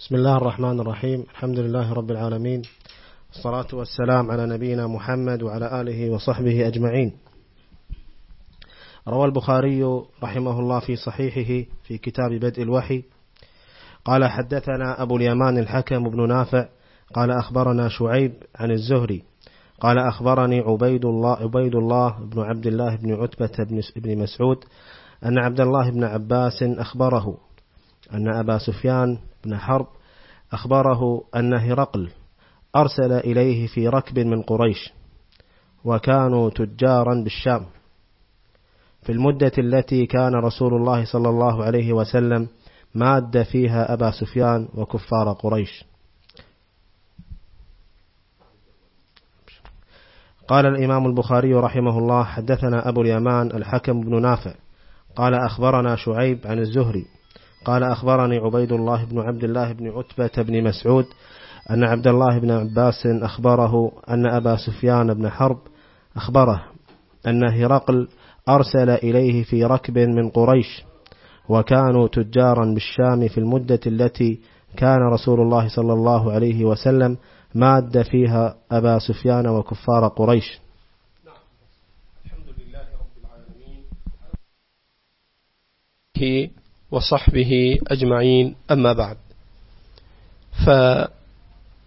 بسم الله الرحمن الرحيم. الحمد لله رب العالمين. الصلاة والسلام على نبينا محمد وعلى آله وصحبه أجمعين. روى البخاري رحمه الله في صحيحه في كتاب بدء الوحي. قال حدثنا أبو اليمان الحكم بن نافع. قال أخبرنا شعيب عن الزهري. قال أخبرني عبيد الله, عبيد الله بن عبد الله بن عتبة بن مسعود أن عبد الله بن عباس أخبره أن أبا سفيان بن حرب أخبره أن هرقل أرسل إليه في ركب من قريش وكانوا تجارا بالشام. في المدة التي كان رسول الله صلى الله عليه وسلم ماد فيها أبا سفيان وكفار قريش. قال الإمام البخاري رحمه الله حدثنا أبو اليمان الحكم بن نافع قال أخبرنا شعيب عن الزهري قال أخبرني عبيد الله بن عبد الله بن عتبة بن مسعود أن عبد الله بن عباس أخبره أن أبا سفيان بن حرب أخبره أن هرقل أرسل إليه في ركب من قريش وكانوا تجارا بالشام في المدة التي كان رسول الله صلى الله عليه وسلم ماد فيها أبا سفيان وكفار قريش. الحمد لله رب العالمين. وصحبه أجمعين. أما بعد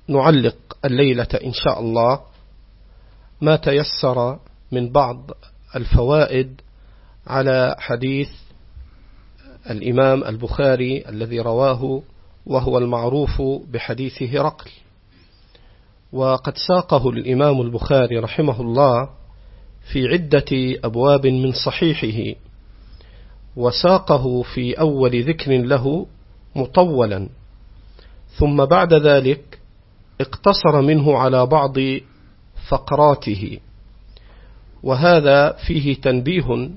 فنعلق الليلة إن شاء الله ما تيسر من بعض الفوائد على حديث الإمام البخاري الذي رواه وهو المعروف بحديث هرقل. وقد ساقه الإمام البخاري رحمه الله في عدة أبواب من صحيحه. وساقه في أول ذكر له مطولا. ثم بعد ذلك اقتصر منه على بعض فقراته. وهذا فيه تنبيه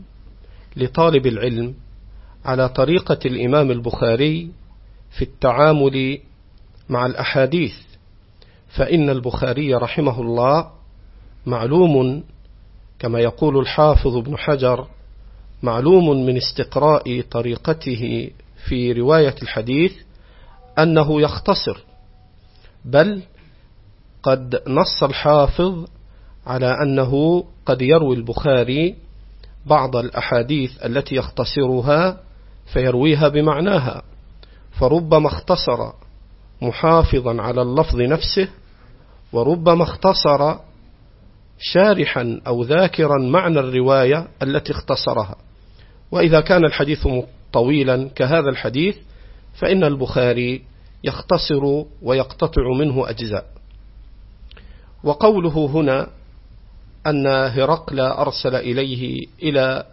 لطالب العلم على طريقة الإمام البخاري في التعامل مع الأحاديث. فإن البخاري رحمه الله معلوم كما يقول الحافظ ابن حجر معلوم من استقراء طريقته في رواية الحديث أنه يختصر بل قد نص الحافظ على أنه قد يروي البخاري بعض الأحاديث التي يختصرها فيرويها بمعناها فربما اختصر محافظا على اللفظ نفسه وربما اختصر شارحا أو ذاكرا معنى الرواية التي اختصرها. وإذا كان الحديث طويلا كهذا الحديث فإن البخاري يختصر ويقتطع منه أجزاء. وقوله هنا أن هرقل أرسل إليه إلى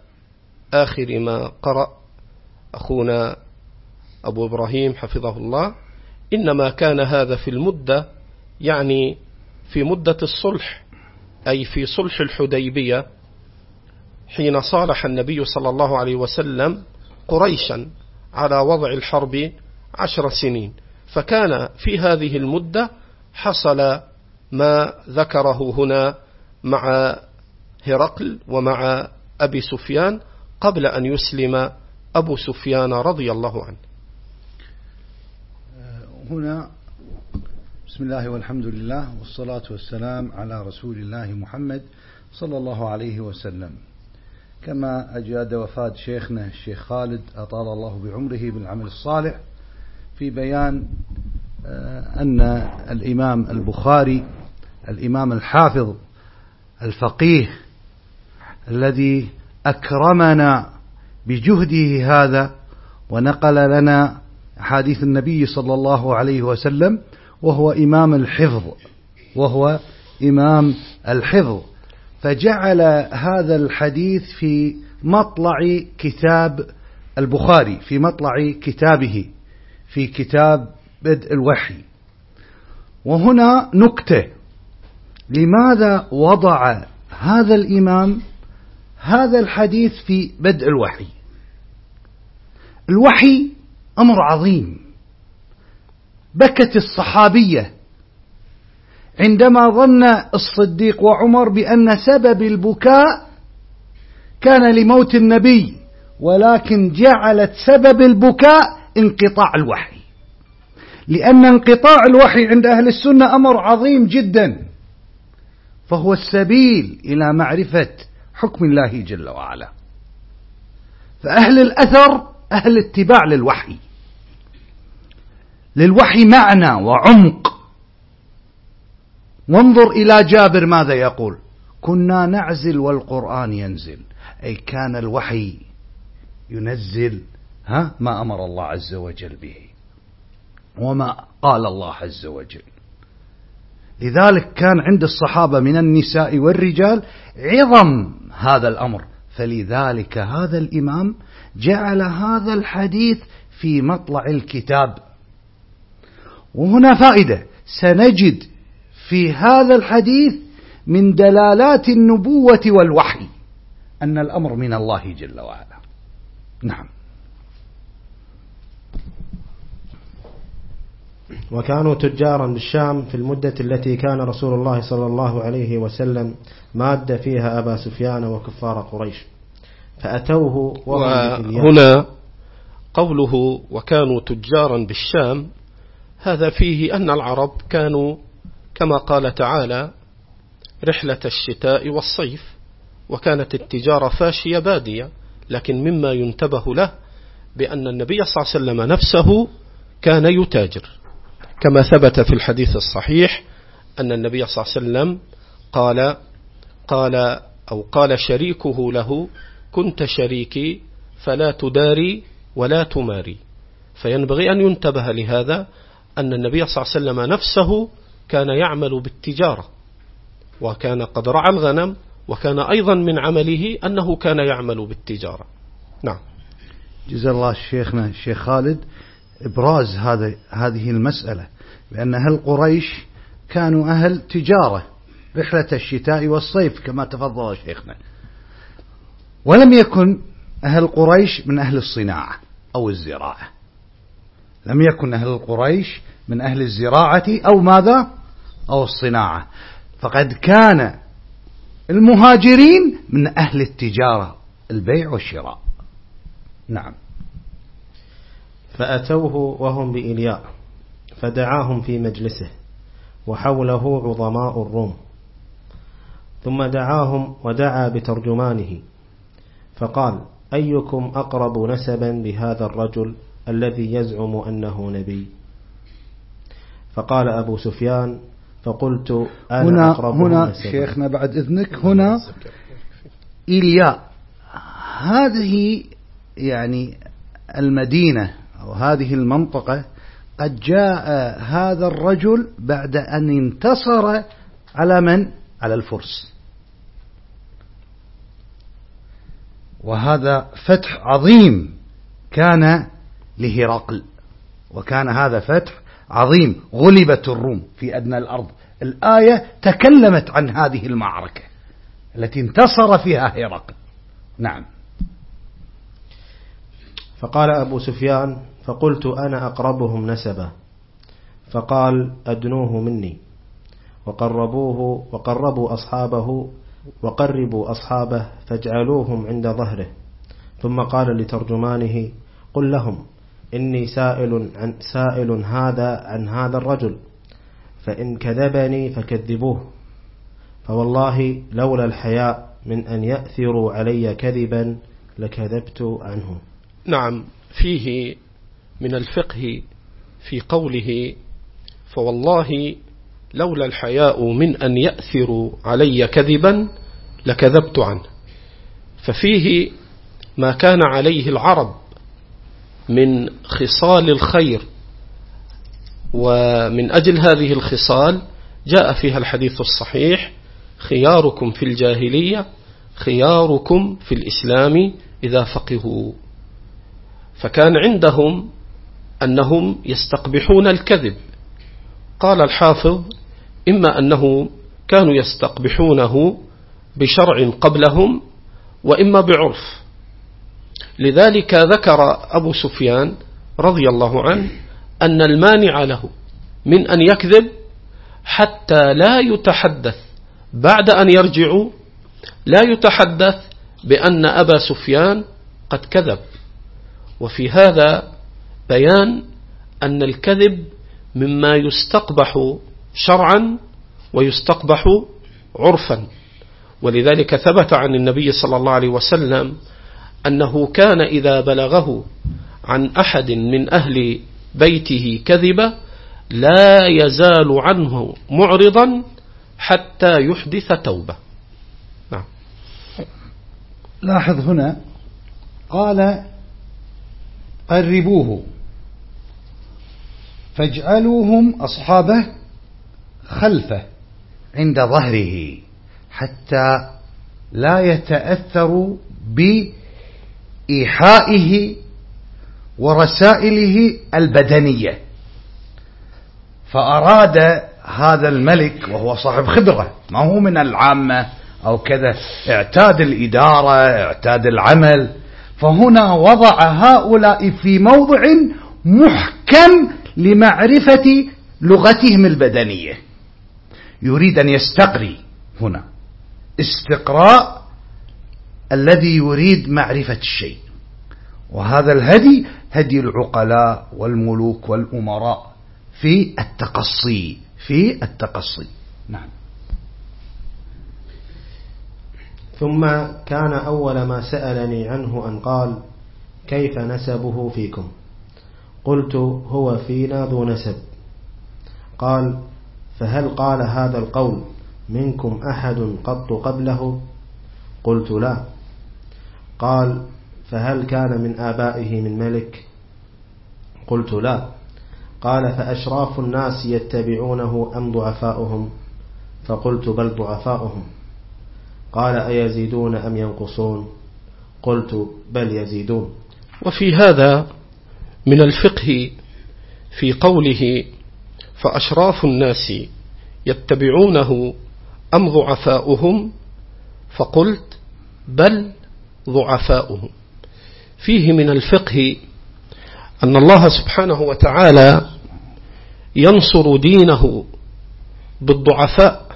آخر ما قرأ أخونا أبو إبراهيم حفظه الله إنما كان هذا في المدة يعني في مدة الصلح أي في صلح الحديبية حين صالح النبي صلى الله عليه وسلم قريشا على وضع الحرب عشر سنين. فكان في هذه المدة حصل ما ذكره هنا مع هرقل ومع أبي سفيان قبل أن يسلم أبو سفيان رضي الله عنه. هنا بسم الله والحمد لله والصلاة والسلام على رسول الله محمد صلى الله عليه وسلم. كما أجاد وفاة شيخنا الشيخ خالد أطال الله بعمره بالعمل الصالح في بيان آه، أن الإمام البخاري الإمام الحافظ الفقيه الذي أكرمنا بجهده هذا ونقل لنا حديث النبي صلى الله عليه وسلم وهو إمام الحفظ وهو إمام الحفظ. فجعل هذا الحديث في مطلع كتاب البخاري في مطلع كتابه في كتاب بدء الوحي. وهنا نكتة. لماذا وضع هذا الإمام هذا الحديث في بدء الوحي؟ الوحي أمر عظيم. بكت الصحابية عندما ظن الصديق وعمر بأن سبب البكاء كان لموت النبي ولكن جعلت سبب البكاء انقطاع الوحي. لأن انقطاع الوحي عند أهل السنة أمر عظيم جدا فهو السبيل إلى معرفة حكم الله جل وعلا. فأهل الأثر أهل اتباع للوحي. للوحي معنى وعمق. وانظر إلى جابر ماذا يقول؟ كنا نعزل والقرآن ينزل. أي كان الوحي ينزل ها؟ ما أمر الله عز وجل به. وما قال الله عز وجل. لذلك كان عند الصحابة من النساء والرجال عظم هذا الأمر. فلذلك هذا الإمام جعل هذا الحديث في مطلع الكتاب. وهنا فائدة. سنجد في هذا الحديث من دلالات النبوة والوحي أن الأمر من الله جل وعلا. نعم. وكانوا تجارا بالشام في المدة التي كان رسول الله صلى الله عليه وسلم ماد فيها أبا سفيان وكفار قريش. فأتوه وهنا قوله وكانوا تجارا بالشام هذا فيه أن العرب كانوا كما قال تعالى رحلة الشتاء والصيف وكانت التجارة فاشية بادية لكن مما ينتبه له بأن النبي صلى الله عليه وسلم نفسه كان يتاجر. كما ثبت في الحديث الصحيح أن النبي صلى الله عليه وسلم قال قال أو قال شريكه له كنت شريكي فلا تداري ولا تماري. فينبغي أن ينتبه لهذا أن النبي صلى الله عليه وسلم نفسه كان يعمل بالتجارة وكان قد رعى الغنم وكان أيضا من عمله أنه كان يعمل بالتجارة. نعم. جزا الله شيخنا الشيخ خالد إبراز هذا هذه المسألة بأن أهل قريش كانوا أهل تجارة رحلة الشتاء والصيف كما تفضل شيخنا. ولم يكن أهل قريش من أهل الصناعة أو الزراعة. لم يكن أهل قريش من أهل الزراعة أو ماذا؟ أو الصناعة. فقد كان المهاجرين من أهل التجارة البيع والشراء. نعم. فأتوه وهم بإلياء فدعاهم في مجلسه وحوله عظماء الروم. ثم دعاهم ودعا بترجمانه فقال أيكم أقرب نسبا بهذا الرجل الذي يزعم أنه نبي. فقال أبو سفيان فقلت أنا هنا أقرب هنا شيخنا بعد إذنك هنا إلياء هذه يعني المدينة أو هذه المنطقة قد جاء هذا الرجل بعد أن انتصر على من؟ على الفرس. وهذا فتح عظيم كان لهرقل وكان هذا فتح عظيم. غلبت الروم في أدنى الأرض. الآية تكلمت عن هذه المعركة التي انتصر فيها هرقل نعم. فقال أبو سفيان فقلت أنا أقربهم نسبا. فقال أدنوه مني. وقربوه وقربوا أصحابه وقربوا أصحابه فاجعلوهم عند ظهره. ثم قال لترجمانه قل لهم إني سائل عن سائل هذا عن هذا الرجل فإن كذبني فكذبوه. فوالله لولا الحياء من أن يأثروا علي كذبا لكذبت عنه نعم فيه من الفقه في قوله فوالله لولا الحياء من أن يأثروا علي كذبا لكذبت عنه. ففيه ما كان عليه العرب من خصال الخير. ومن أجل هذه الخصال جاء فيها الحديث الصحيح خياركم في الجاهلية خياركم في الإسلام إذا فقهوا. فكان عندهم أنهم يستقبحون الكذب. قال الحافظ إما أنه كانوا يستقبحونه بشرع قبلهم وإما بعرف. لذلك ذكر أبو سفيان رضي الله عنه أن المانع له من أن يكذب حتى لا يتحدث بعد أن يرجعوا لا يتحدث بأن أبا سفيان قد كذب. وفي هذا بيان أن الكذب مما يستقبح شرعا ويستقبح عرفا. ولذلك ثبت عن النبي صلى الله عليه وسلم أنه كان إذا بلغه عن أحد من أهل بيته كذبة لا يزال عنه معرضا حتى يحدث توبة. نعم. لاحظ هنا قال قربوه فاجعلوهم أصحابه خلفه عند ظهره حتى لا يتأثروا بإيحائه ورسائله البدنية. فأراد هذا الملك وهو صاحب خبرة ما هو من العامة أو كذا اعتاد الإدارة اعتاد العمل. فهنا وضع هؤلاء في موضع محكم لمعرفة لغتهم البدنية. يريد أن يستقري هنا. استقراء الذي يريد معرفة الشيء. وهذا الهدي هدي العقلاء والملوك والأمراء في التقصي في التقصي. نعم. ثم كان أول ما سألني عنه أن قال كيف نسبه فيكم؟ قلت هو فينا ذو نسب. قال فهل قال هذا القول منكم أحد قط قبله؟ قلت لا. قال فهل كان من آبائه من ملك؟ قلت لا. قال فأشراف الناس يتبعونه أم ضعفاؤهم؟ فقلت بل ضعفاؤهم. قال أيزيدون أم ينقصون؟ قلت بل يزيدون. وفي هذا من الفقه في قوله فأشراف الناس يتبعونه أم ضعفاؤهم؟ فقلت بل ضعفاؤهم فيه من الفقه أن الله سبحانه وتعالى ينصر دينه بالضعفاء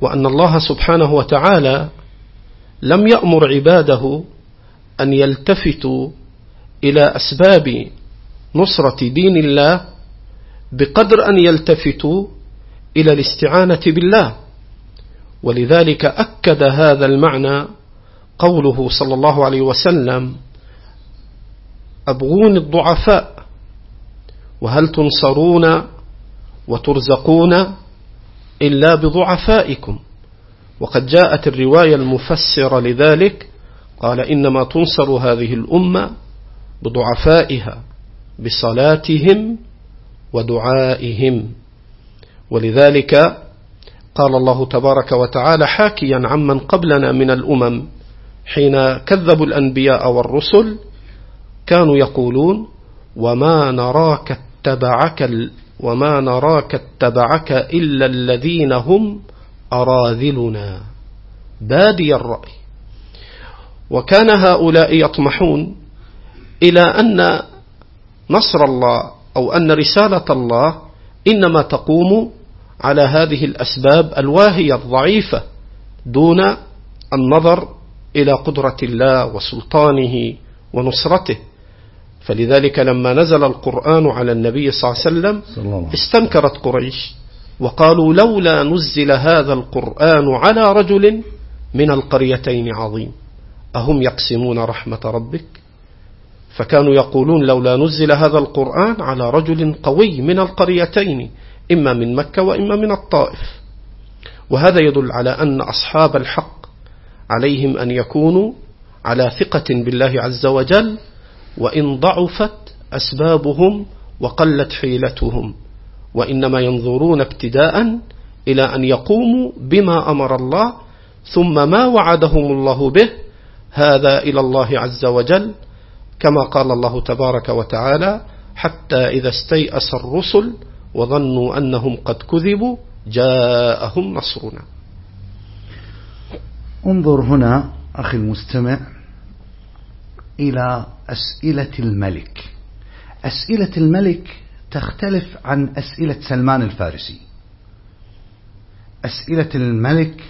وأن الله سبحانه وتعالى لم يأمر عباده أن يلتفتوا إلى أسباب نصرة دين الله بقدر أن يلتفتوا إلى الاستعانة بالله. ولذلك أكد هذا المعنى قوله صلى الله عليه وسلم أبغون الضعفاء وهل تنصرون وترزقون إلا بضعفائكم؟ وقد جاءت الرواية المفسرة لذلك قال إنما تنصر هذه الأمة بضعفائها بصلاتهم ودعائهم. ولذلك قال الله تبارك وتعالى حاكيا عمن قبلنا من الأمم حين كذبوا الأنبياء والرسل كانوا يقولون وما نراك اتبعك وما نراك اتبعك إلا الذين هم أراذلنا. بادي الرأي. وكان هؤلاء يطمحون إلى أن نصر الله أو أن رسالة الله إنما تقوم على هذه الأسباب الواهية الضعيفة دون النظر إلى قدرة الله وسلطانه ونصرته. فلذلك لما نزل القرآن على النبي صلى الله عليه وسلم استنكرت قريش وقالوا لولا نزل هذا القرآن على رجل من القريتين عظيم. أهم يقسمون رحمة ربك؟ فكانوا يقولون لولا نزل هذا القرآن على رجل قوي من القريتين إما من مكة وإما من الطائف. وهذا يدل على أن أصحاب الحق عليهم أن يكونوا على ثقة بالله عز وجل وإن ضعفت أسبابهم وقلت حيلتهم. وإنما ينظرون ابتداء إلى أن يقوموا بما أمر الله ثم ما وعدهم الله به هذا إلى الله عز وجل كما قال الله تبارك وتعالى حتى إذا استيأس الرسل وظنوا أنهم قد كذبوا جاءهم نصرنا. انظر هنا أخي المستمع إلى أسئلة الملك. أسئلة الملك تختلف عن أسئلة سلمان الفارسي. أسئلة الملك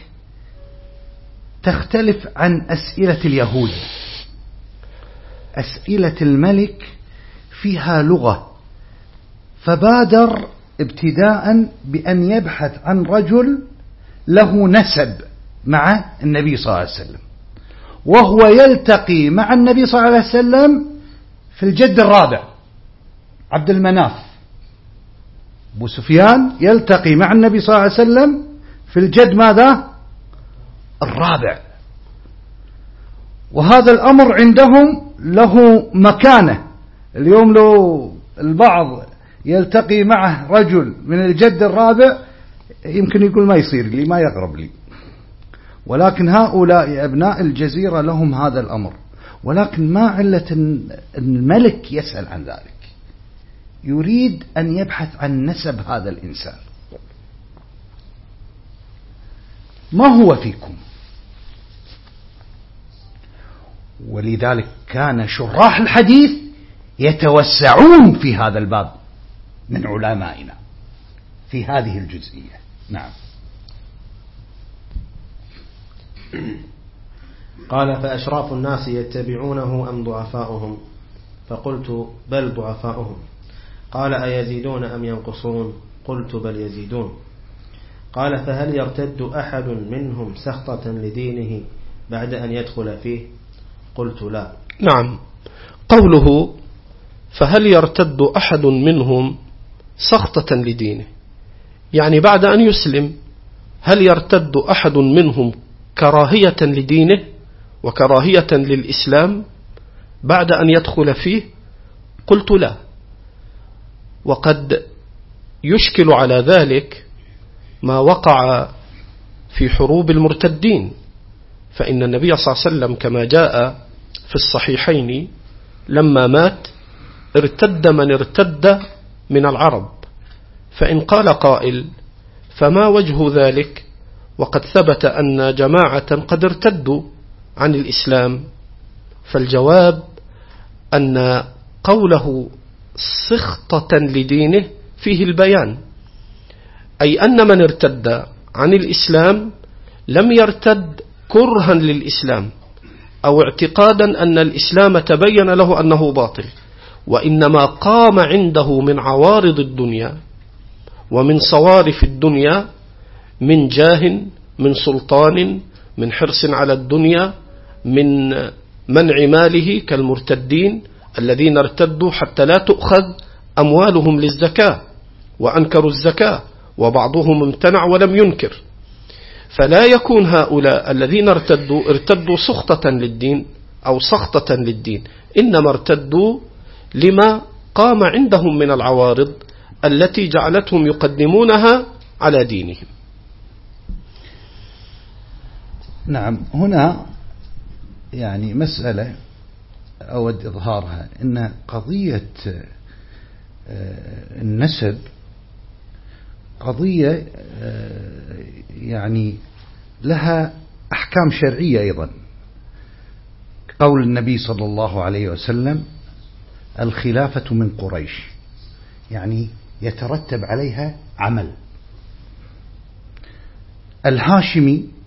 تختلف عن أسئلة اليهود. أسئلة الملك فيها لغة. فبادر ابتداء بأن يبحث عن رجل له نسب. مع النبي صلى الله عليه وسلم. وهو يلتقي مع النبي صلى الله عليه وسلم في الجد الرابع عبد المناف. أبو سفيان يلتقي مع النبي صلى الله عليه وسلم في الجد ماذا؟ الرابع. وهذا الأمر عندهم له مكانة. اليوم لو البعض يلتقي معه رجل من الجد الرابع يمكن يقول ما يصير لي ما يقرب لي. ولكن هؤلاء أبناء الجزيرة لهم هذا الأمر. ولكن ما علة الملك يسأل عن ذلك. يريد أن يبحث عن نسب هذا الإنسان. ما هو فيكم؟ ولذلك كان شراح الحديث يتوسعون في هذا الباب من علمائنا في هذه الجزئية. نعم. قال فأشراف الناس يتبعونه أم ضعفاؤهم؟ فقلت بل ضعفاؤهم. قال أيزيدون أم ينقصون؟ قلت بل يزيدون. قال فهل يرتد أحد منهم سخطة لدينه بعد أن يدخل فيه؟ قلت لا. نعم. قوله فهل يرتد أحد منهم سخطة لدينه؟ يعني بعد أن يسلم هل يرتد أحد منهم كراهية لدينه وكراهية للإسلام بعد أن يدخل فيه قلت لا. وقد يشكل على ذلك ما وقع في حروب المرتدين فإن النبي صلى الله عليه وسلم كما جاء في الصحيحين لما مات ارتد من ارتد من العرب. فإن قال قائل فما وجه ذلك؟ وقد ثبت أن جماعة قد ارتدوا عن الإسلام. فالجواب أن قوله سخطة لدينه فيه البيان أي أن من ارتد عن الإسلام لم يرتد كرها للإسلام أو اعتقادا أن الإسلام تبين له أنه باطل. وإنما قام عنده من عوارض الدنيا ومن صوارف الدنيا من جاه من سلطان من حرص على الدنيا من منع ماله كالمرتدين الذين ارتدوا حتى لا تؤخذ أموالهم للزكاة وأنكروا الزكاة وبعضهم امتنع ولم ينكر. فلا يكون هؤلاء الذين ارتدوا ارتدوا سخطة للدين أو سخطة للدين إنما ارتدوا لما قام عندهم من العوارض التي جعلتهم يقدمونها على دينهم. نعم هنا يعني مسألة أود إظهارها إن قضية آه، النسب قضية آه، يعني لها أحكام شرعية أيضا. قول النبي صلى الله عليه وسلم الخلافة من قريش يعني يترتب عليها عمل. الهاشمي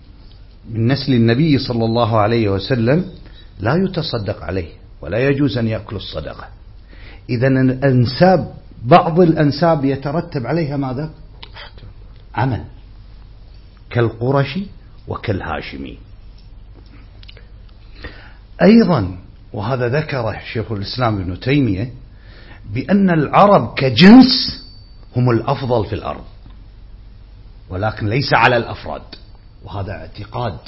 من نسل النبي صلى الله عليه وسلم لا يتصدق عليه ولا يجوز أن يأكل الصدقة. إذا الأنساب بعض الأنساب يترتب عليها ماذا؟ عمل. كالقرشي وكالهاشمي. أيضا وهذا ذكره شيخ الإسلام ابن تيمية بأن العرب كجنس هم الأفضل في الأرض ولكن ليس على الأفراد. وهذا اعتقاد.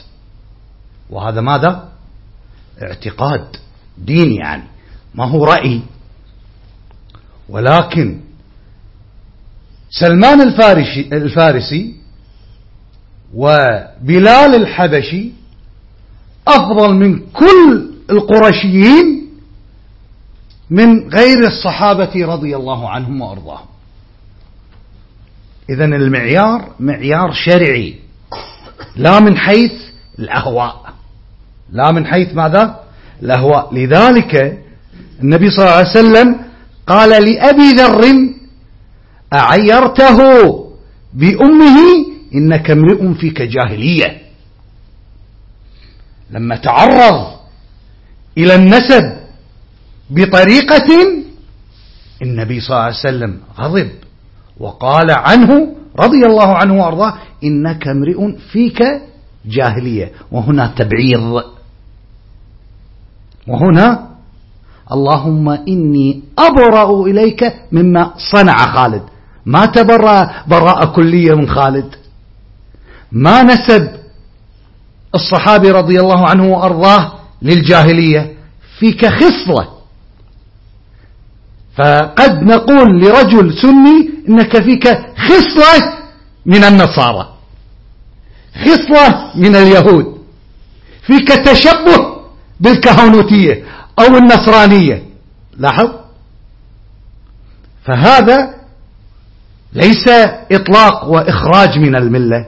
وهذا ماذا؟ اعتقاد دين يعني ما هو رأي. ولكن سلمان الفارسي, الفارسي وبلال الحبشي أفضل من كل القرشيين من غير الصحابة رضي الله عنهم وأرضاهم. إذا المعيار معيار شرعي. لا من حيث الأهواء. لا من حيث ماذا؟ الأهواء. لذلك النبي صلى الله عليه وسلم قال لأبي ذر أعيرته بأمه إنك امرئ فيك جاهلية. لما تعرض إلى النسب بطريقة النبي صلى الله عليه وسلم غضب وقال عنه رضي الله عنه وأرضاه إنك امرئ فيك جاهلية. وهنا تبعيض. وهنا اللهم إني أبرأ إليك مما صنع خالد. ما تبرأ براءة كلية من خالد. ما نسب الصحابي رضي الله عنه وأرضاه للجاهلية. فيك خصلة. فقد نقول لرجل سني إنك فيك خصلة من النصارى. خصلة من اليهود. فيك تشبه بالكهنوتية أو النصرانية. لاحظ؟ فهذا ليس إطلاق وإخراج من الملة.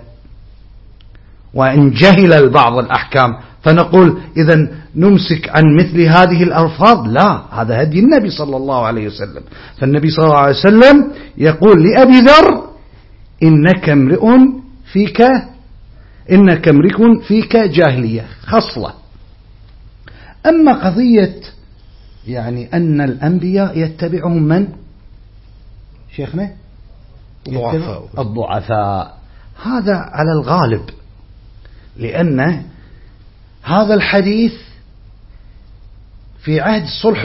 وإن جهل البعض الأحكام فنقول إذا نمسك عن مثل هذه الألفاظ. لا هذا هدي النبي صلى الله عليه وسلم. فالنبي صلى الله عليه وسلم يقول لأبي ذر إنك امرئ فيك إنك امرئ فيك جاهلية. خصلة. أما قضية يعني أن الأنبياء يتبعهم من؟ شيخنا؟ الضعفاء. الضعفاء. هذا على الغالب. لأن هذا الحديث في عهد صلح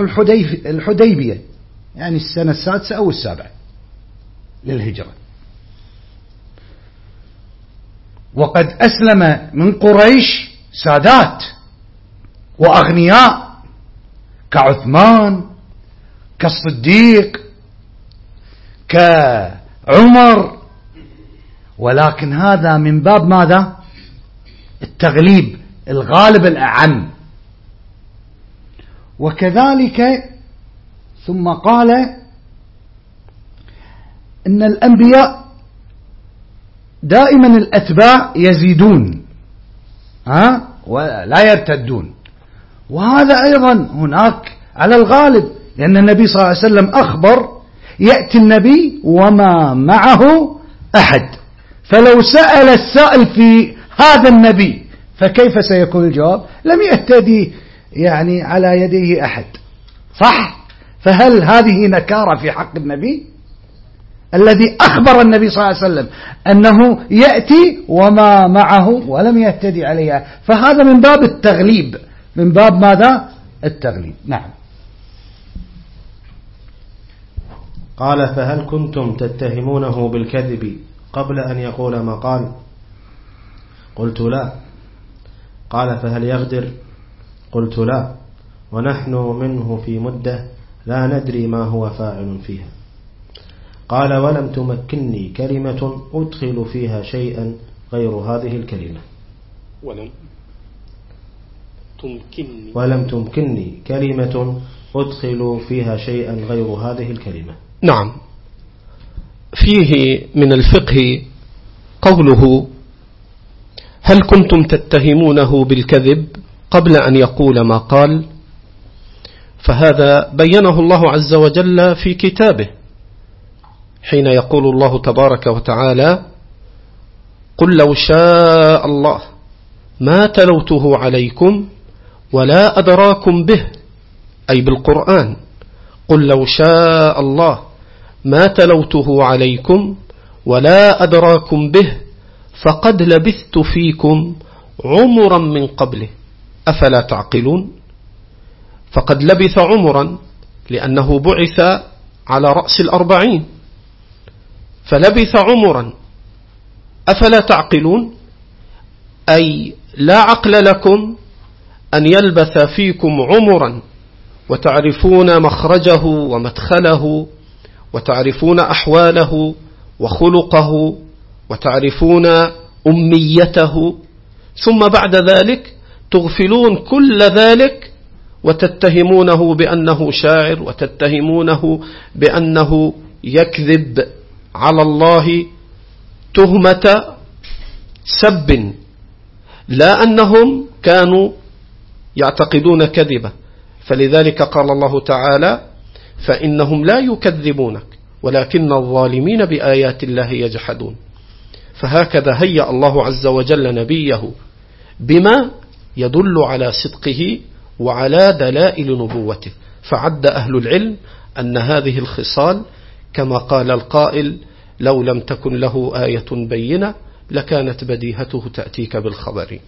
الحديبية يعني السنة السادسة أو السابعة للهجرة. وقد أسلم من قريش سادات وأغنياء كعثمان كالصديق كعمر. ولكن هذا من باب ماذا؟ التغليب الغالب الأعم. وكذلك ثم قال إن الأنبياء دائما الأتباع يزيدون. ها؟ ولا يرتدون. وهذا أيضا هناك على الغالب لأن النبي صلى الله عليه وسلم أخبر يأتي النبي وما معه أحد. فلو سأل السائل في هذا النبي فكيف سيكون الجواب؟ لم يهتدي يعني على يديه أحد. صح؟ فهل هذه نكارة في حق النبي؟ الذي أخبر النبي صلى الله عليه وسلم أنه يأتي وما معه ولم يهتدي عليها. فهذا من باب التغليب. من باب ماذا؟ التغليب. نعم. قال فهل كنتم تتهمونه بالكذب قبل أن يقول ما قال قلت لا. قال فهل يغدر؟ قلت لا. ونحن منه في مدة لا ندري ما هو فاعل فيها. قال ولم تمكنني كلمة أدخل فيها شيئا غير هذه الكلمة. ولم تمكنني. ولم تمكنني كلمة أدخل فيها شيئا غير هذه الكلمة. نعم. فيه من الفقه قوله هل كنتم تتهمونه بالكذب قبل أن يقول ما قال؟ فهذا بينه الله عز وجل في كتابه. حين يقول الله تبارك وتعالى قل لو شاء الله ما تلوته عليكم ولا أدراكم به أي بالقرآن. قل لو شاء الله ما تلوته عليكم ولا أدراكم به فقد لبثت فيكم عمرا من قبله. أفلا تعقلون؟ فقد لبث عمرا لأنه بعث على رأس الأربعين. فلبث عمرا. أفلا تعقلون؟ أي لا عقل لكم أن يلبث فيكم عمرا. وتعرفون مخرجه ومدخله وتعرفون أحواله وخلقه وتعرفون أميته. ثم بعد ذلك تغفلون كل ذلك وتتهمونه بأنه شاعر وتتهمونه بأنه يكذب. على الله تهمة سب. لا أنهم كانوا يعتقدون كذبة. فلذلك قال الله تعالى فإنهم لا يكذبونك ولكن الظالمين بآيات الله يجحدون. فهكذا هيأ الله عز وجل نبيه بما يدل على صدقه وعلى دلائل نبوته. فعد أهل العلم أن هذه الخصال كما قال القائل لو لم تكن له آية بينة لكانت بديهته تأتيك بالخبر.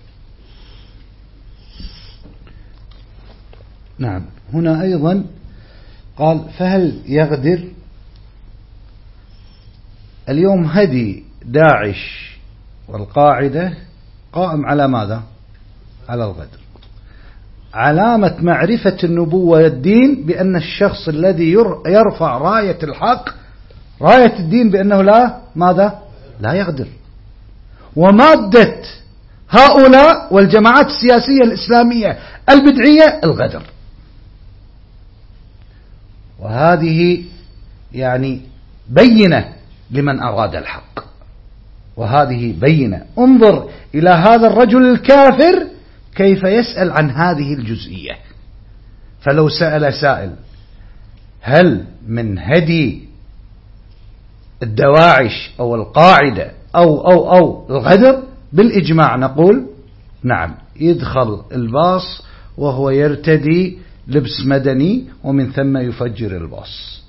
نعم. هنا أيضا قال فهل يغدر؟ اليوم هدي داعش والقاعدة قائم على ماذا؟ على الغدر. علامة معرفة النبوة والدين بأن الشخص الذي يرفع راية الحق راية الدين بأنه لا ماذا؟ لا يغدر. ومادة هؤلاء والجماعات السياسية الإسلامية البدعية الغدر. وهذه يعني بينة لمن أراد الحق. وهذه بينة. انظر إلى هذا الرجل الكافر كيف يسأل عن هذه الجزئية؟ فلو سأل سائل هل من هدي الدواعش أو القاعدة أو أو أو الغدر بالإجماع نقول نعم يدخل الباص وهو يرتدي لبس مدني ومن ثم يفجر الباص.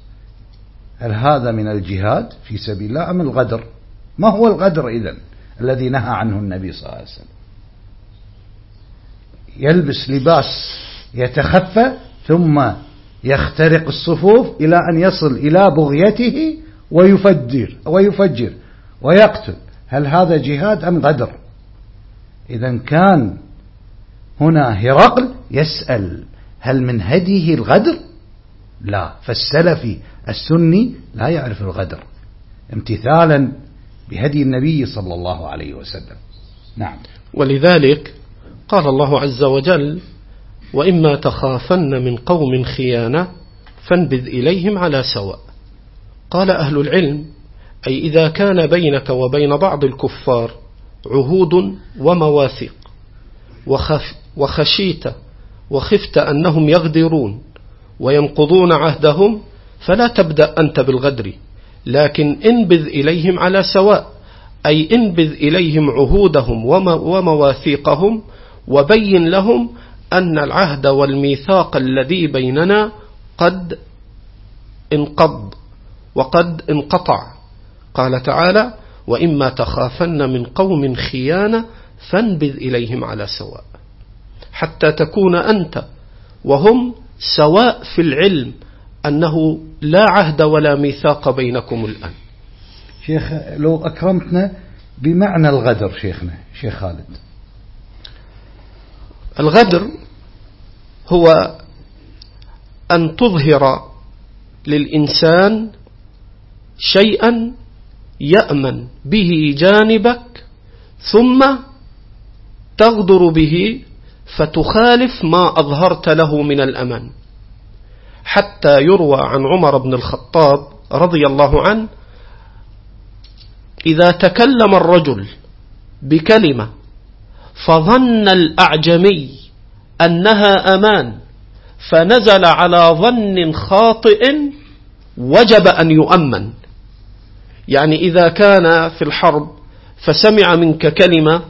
هل هذا من الجهاد في سبيل الله أم الغدر؟ ما هو الغدر إذن الذي نهى عنه النبي صلى الله عليه وسلم؟ يلبس لباس يتخفى ثم يخترق الصفوف إلى أن يصل إلى بغيته ويفجر ويفجر ويقتل. هل هذا جهاد أم غدر؟ إذا كان هنا هرقل يسأل هل من هديه الغدر؟ لا فالسلفي السني لا يعرف الغدر امتثالا بهدي النبي صلى الله عليه وسلم. نعم. ولذلك قال الله عز وجل وإما تخافن من قوم خيانة فانبذ إليهم على سواء. قال أهل العلم أي إذا كان بينك وبين بعض الكفار عهود ومواثيق وخف وخشيت وخفت أنهم يغدرون وينقضون عهدهم فلا تبدأ أنت بالغدر لكن انبذ إليهم على سواء أي انبذ إليهم عهودهم ومواثيقهم وبين لهم أن العهد والميثاق الذي بيننا قد انقض وقد انقطع. قال تعالى وإما تخافن من قوم خيانة فانبذ إليهم على سواء حتى تكون أنت وهم سواء في العلم أنه لا عهد ولا ميثاق بينكم الآن. شيخ لو أكرمتنا بمعنى الغدر شيخنا شيخ خالد. الغدر هو أن تظهر للإنسان شيئا يأمن به جانبك ثم تغدر به فتخالف ما أظهرت له من الأمان حتى يروى عن عمر بن الخطاب رضي الله عنه إذا تكلم الرجل بكلمة فظن الأعجمي أنها أمان فنزل على ظن خاطئ وجب أن يؤمن. يعني إذا كان في الحرب فسمع منك كلمة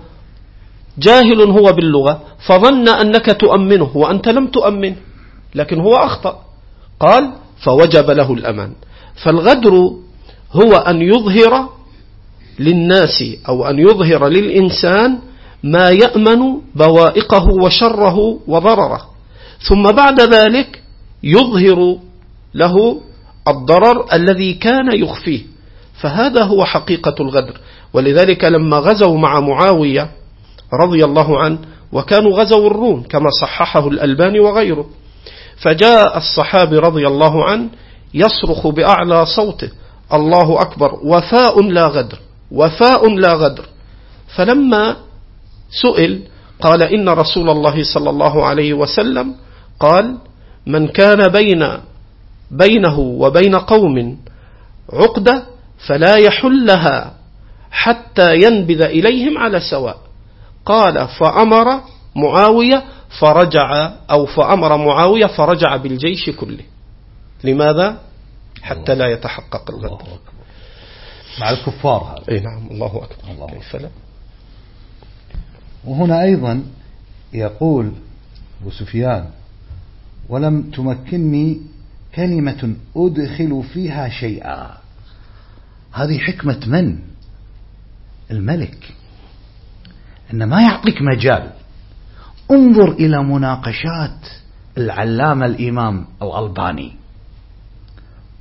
جاهل هو باللغة فظن أنك تؤمنه وأنت لم تؤمنه لكن هو أخطأ. قال فوجب له الأمان. فالغدر هو أن يظهر للناس أو أن يظهر للإنسان ما يأمن بوائقه وشره وضرره. ثم بعد ذلك يظهر له الضرر الذي كان يخفيه. فهذا هو حقيقة الغدر. ولذلك لما غزوا مع معاوية رضي الله عنه وكانوا غزوا الروم كما صححه الألباني وغيره. فجاء الصحابي رضي الله عنه يصرخ بأعلى صوته الله أكبر وفاء لا غدر وفاء لا غدر. فلما سئل قال إن رسول الله صلى الله عليه وسلم قال من كان بين بينه وبين قوم عقدة فلا يحلها حتى ينبذ إليهم على سواء. قال فأمر معاوية فرجع أو فأمر معاوية فرجع بالجيش كله. لماذا؟ حتى لا يتحقق الغدر مع الكفار هذا. اي نعم الله أكبر. الله كيف لا؟ وهنا أيضا يقول أبو سفيان ولم تمكنني كلمة أدخل فيها شيئا. هذه حكمة من؟ الملك. أن ما يعطيك مجال. انظر إلى مناقشات العلامة الإمام الألباني.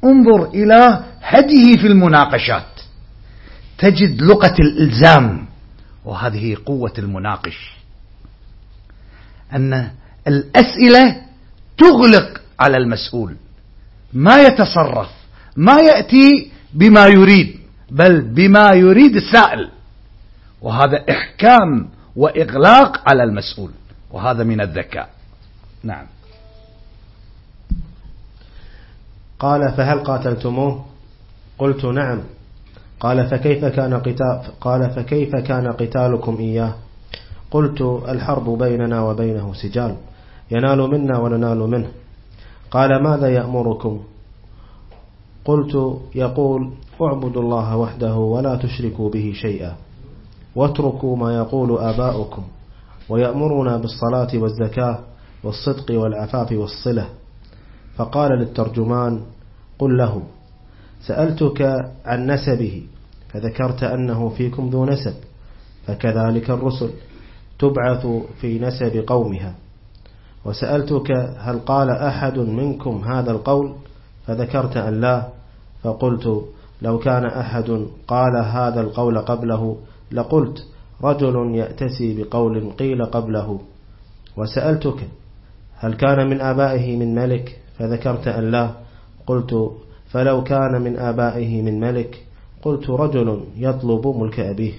انظر إلى هديه في المناقشات. تجد لغة الإلزام. وهذه قوة المناقش. أن الأسئلة تغلق على المسؤول. ما يتصرف ما يأتي بما يريد بل بما يريد السائل. وهذا إحكام وإغلاق على المسؤول وهذا من الذكاء. نعم. قال فهل قاتلتموه؟ قلت نعم. قال فكيف كان قتال قال فكيف كان قتالكم إياه؟ قلت الحرب بيننا وبينه سجال. ينال منا وننال منه. قال ماذا يأمركم؟ قلت يقول اعبدوا الله وحده ولا تشركوا به شيئا. واتركوا ما يقول آباؤكم. ويأمرنا بالصلاة والزكاة والصدق والعفاف والصلة. فقال للترجمان قل له. سألتك عن نسبه فذكرت أنه فيكم ذو نسب فكذلك الرسل تبعث في نسب قومها. وسألتك هل قال أحد منكم هذا القول فذكرت أن لا فقلت لو كان أحد قال هذا القول قبله لقلت رجل يأتسي بقول قيل قبله. وسألتك هل كان من آبائه من ملك فذكرت أن لا قلت فلو كان من آبائه من ملك قلت رجل يطلب ملك أبيه.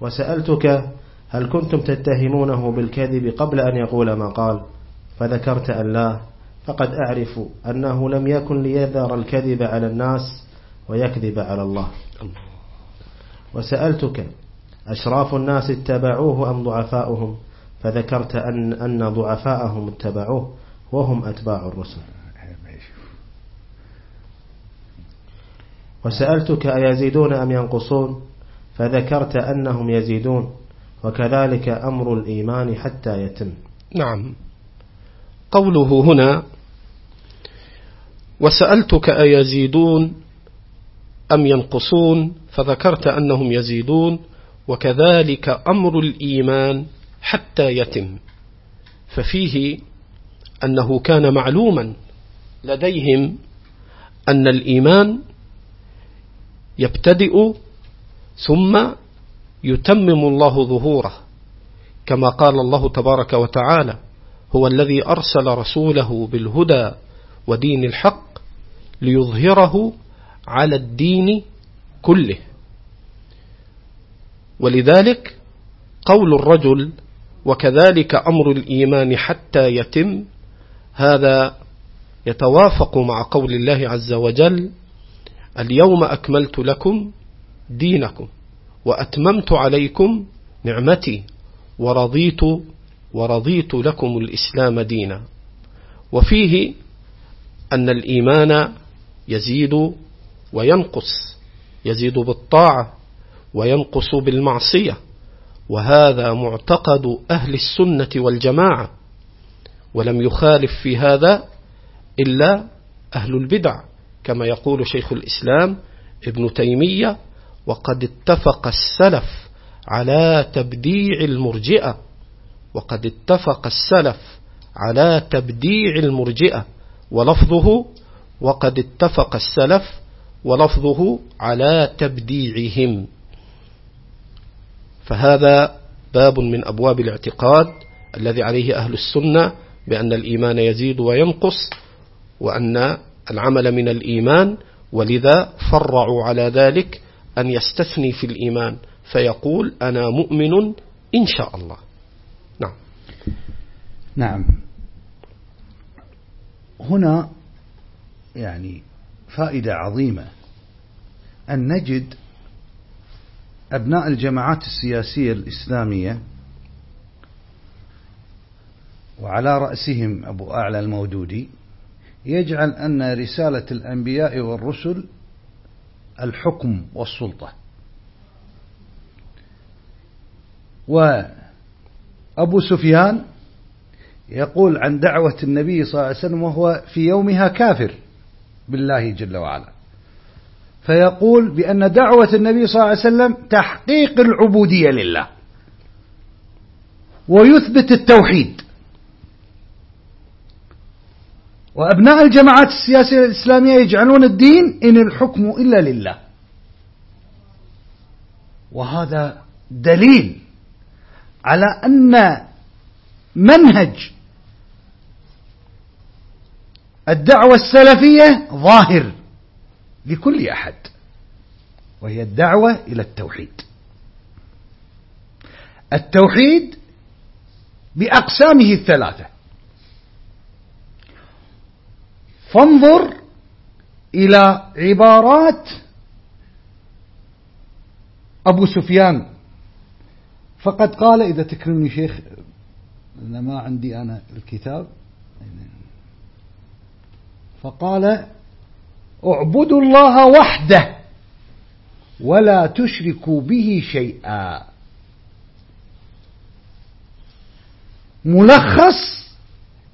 وسألتك هل كنتم تتهمونه بالكذب قبل أن يقول ما قال؟ فذكرت أن لا فقد أعرف أنه لم يكن ليذر الكذب على الناس ويكذب على الله. وسألتك أشراف الناس اتبعوه أم ضعفاؤهم؟ فذكرت أن, أن ضعفاءهم اتبعوه. وهم أتباع الرسل. وسألتك أيزيدون أم ينقصون؟ فذكرت أنهم يزيدون وكذلك أمر الإيمان حتى يتم. نعم. قوله هنا وسألتك أيزيدون أم ينقصون؟ فذكرت أنهم يزيدون وكذلك أمر الإيمان حتى يتم. ففيه أنه كان معلوما لديهم أن الإيمان يبتدئ ثم يتمم الله ظهوره كما قال الله تبارك وتعالى هو الذي أرسل رسوله بالهدى ودين الحق ليظهره على الدين كله. ولذلك قول الرجل وكذلك أمر الإيمان حتى يتم هذا يتوافق مع قول الله عز وجل اليوم أكملت لكم دينكم وأتممت عليكم نعمتي ورضيت ورضيت لكم الإسلام دينا. وفيه أن الإيمان يزيد وينقص يزيد بالطاعة وينقص بالمعصية وهذا معتقد أهل السنة والجماعة. ولم يخالف في هذا إلا أهل البدع كما يقول شيخ الإسلام ابن تيمية وقد اتفق السلف على تبديع المرجئة وقد اتفق السلف على تبديع المرجئة ولفظه وقد اتفق السلف ولفظه على تبديعهم فهذا باب من أبواب الاعتقاد الذي عليه أهل السنة بأن الإيمان يزيد وينقص وأن العمل من الإيمان ولذا فرعوا على ذلك أن يستثني في الإيمان فيقول أنا مؤمن إن شاء الله. نعم. نعم. هنا يعني فائدة عظيمة. أن نجد أبناء الجماعات السياسية الإسلامية وعلى رأسهم أبو أعلى المودودي يجعل أن رسالة الأنبياء والرسل الحكم والسلطة. وأبو سفيان يقول عن دعوة النبي صلى الله عليه وسلم وهو في يومها كافر بالله جل وعلا. فيقول بأن دعوة النبي صلى الله عليه وسلم تحقيق العبودية لله. ويثبت التوحيد. وأبناء الجماعات السياسية الإسلامية يجعلون الدين إن الحكم إلا لله. وهذا دليل على أن منهج الدعوة السلفية ظاهر لكل أحد وهي الدعوة إلى التوحيد. التوحيد بأقسامه الثلاثة. فانظر إلى عبارات أبو سفيان. فقد قال إذا تكرمني شيخ أنا ما عندي أنا الكتاب. فقال اعبدوا الله وحده ولا تشركوا به شيئا. ملخص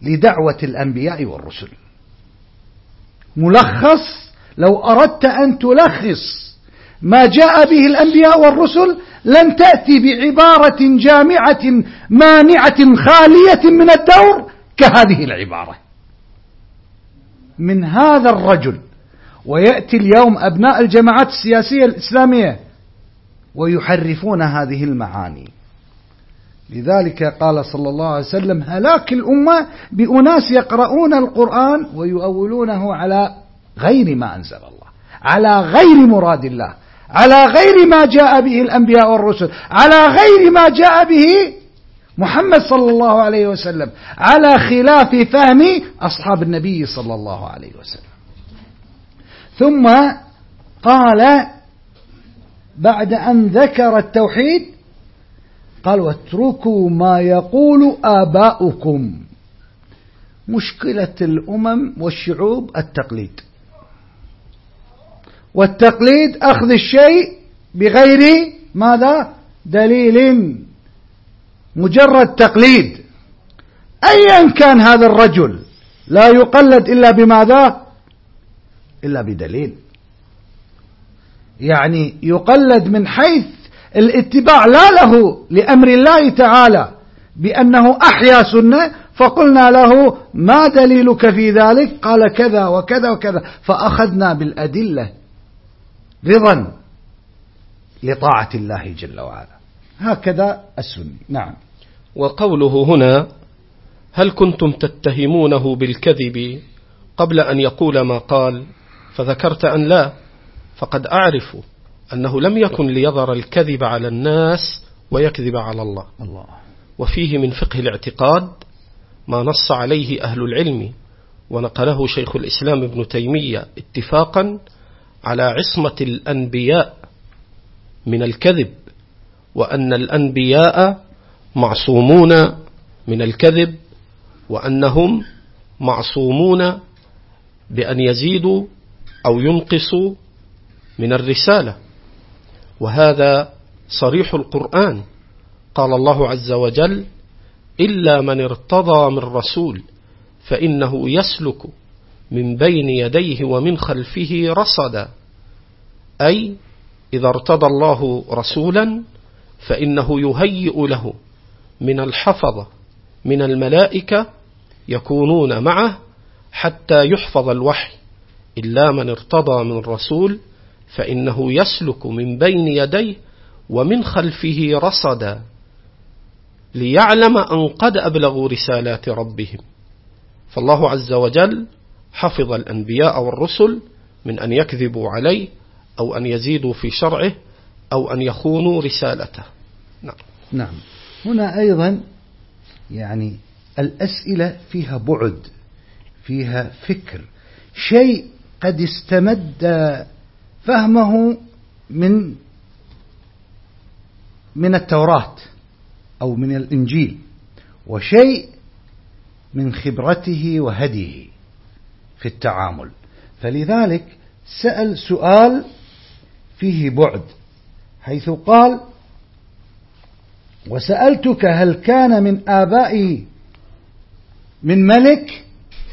لدعوة الأنبياء والرسل. ملخص لو أردت أن تلخص ما جاء به الأنبياء والرسل لن تأتي بعبارة جامعة مانعة خالية من الدور كهذه العبارة. من هذا الرجل ويأتي اليوم أبناء الجماعات السياسية الإسلامية ويحرفون هذه المعاني. لذلك قال صلى الله عليه وسلم هلاك الأمة بأناس يقرؤون القرآن ويؤولونه على غير ما أنزل الله على غير مراد الله على غير ما جاء به الأنبياء والرسل على غير ما جاء به محمد صلى الله عليه وسلم على خلاف فهم أصحاب النبي صلى الله عليه وسلم. ثم قال بعد أن ذكر التوحيد قال واتركوا ما يقول آباؤكم. مشكلة الأمم والشعوب التقليد. والتقليد أخذ الشيء بغير ماذا؟ دليل. مجرد تقليد. أيا كان هذا الرجل لا يقلد إلا بماذا؟ إلا بدليل. يعني يقلد من حيث الاتباع لا له لأمر الله تعالى بأنه أحيا سنة فقلنا له ما دليلك في ذلك؟ قال كذا وكذا وكذا. فأخذنا بالأدلة رضا لطاعة الله جل وعلا. هكذا السني نعم. وقوله هنا هل كنتم تتهمونه بالكذب قبل أن يقول ما قال فذكرت أن لا؟ فقد أعرف أنه لم يكن ليظهر الكذب على الناس ويكذب على الله. الله. وفيه من فقه الاعتقاد ما نص عليه أهل العلم ونقله شيخ الإسلام ابن تيمية اتفاقا على عصمة الأنبياء من الكذب وأن الأنبياء معصومون من الكذب وأنهم معصومون بأن يزيدوا أو ينقصوا من الرسالة. وهذا صريح القرآن. قال الله عز وجل إلا من ارتضى من رسول فإنه يسلك من بين يديه ومن خلفه رصدا. أي إذا ارتضى الله رسولا فإنه يهيئ له من الحفظة من الملائكة يكونون معه حتى يحفظ الوحي. إلا من ارتضى من رسول فإنه يسلك من بين يديه ومن خلفه رصدا ليعلم أن قد أبلغوا رسالات ربهم. فالله عز وجل حفظ الأنبياء والرسل من أن يكذبوا عليه أو أن يزيدوا في شرعه أو أن يخونوا رسالته. نعم. نعم. هنا أيضا يعني الأسئلة فيها بعد فيها فكر. شيء قد استمد فهمه من من التوراة أو من الإنجيل وشيء من خبرته وهديه في التعامل. فلذلك سأل سؤال فيه بعد حيث قال وسألتك هل كان من آبائه من ملك؟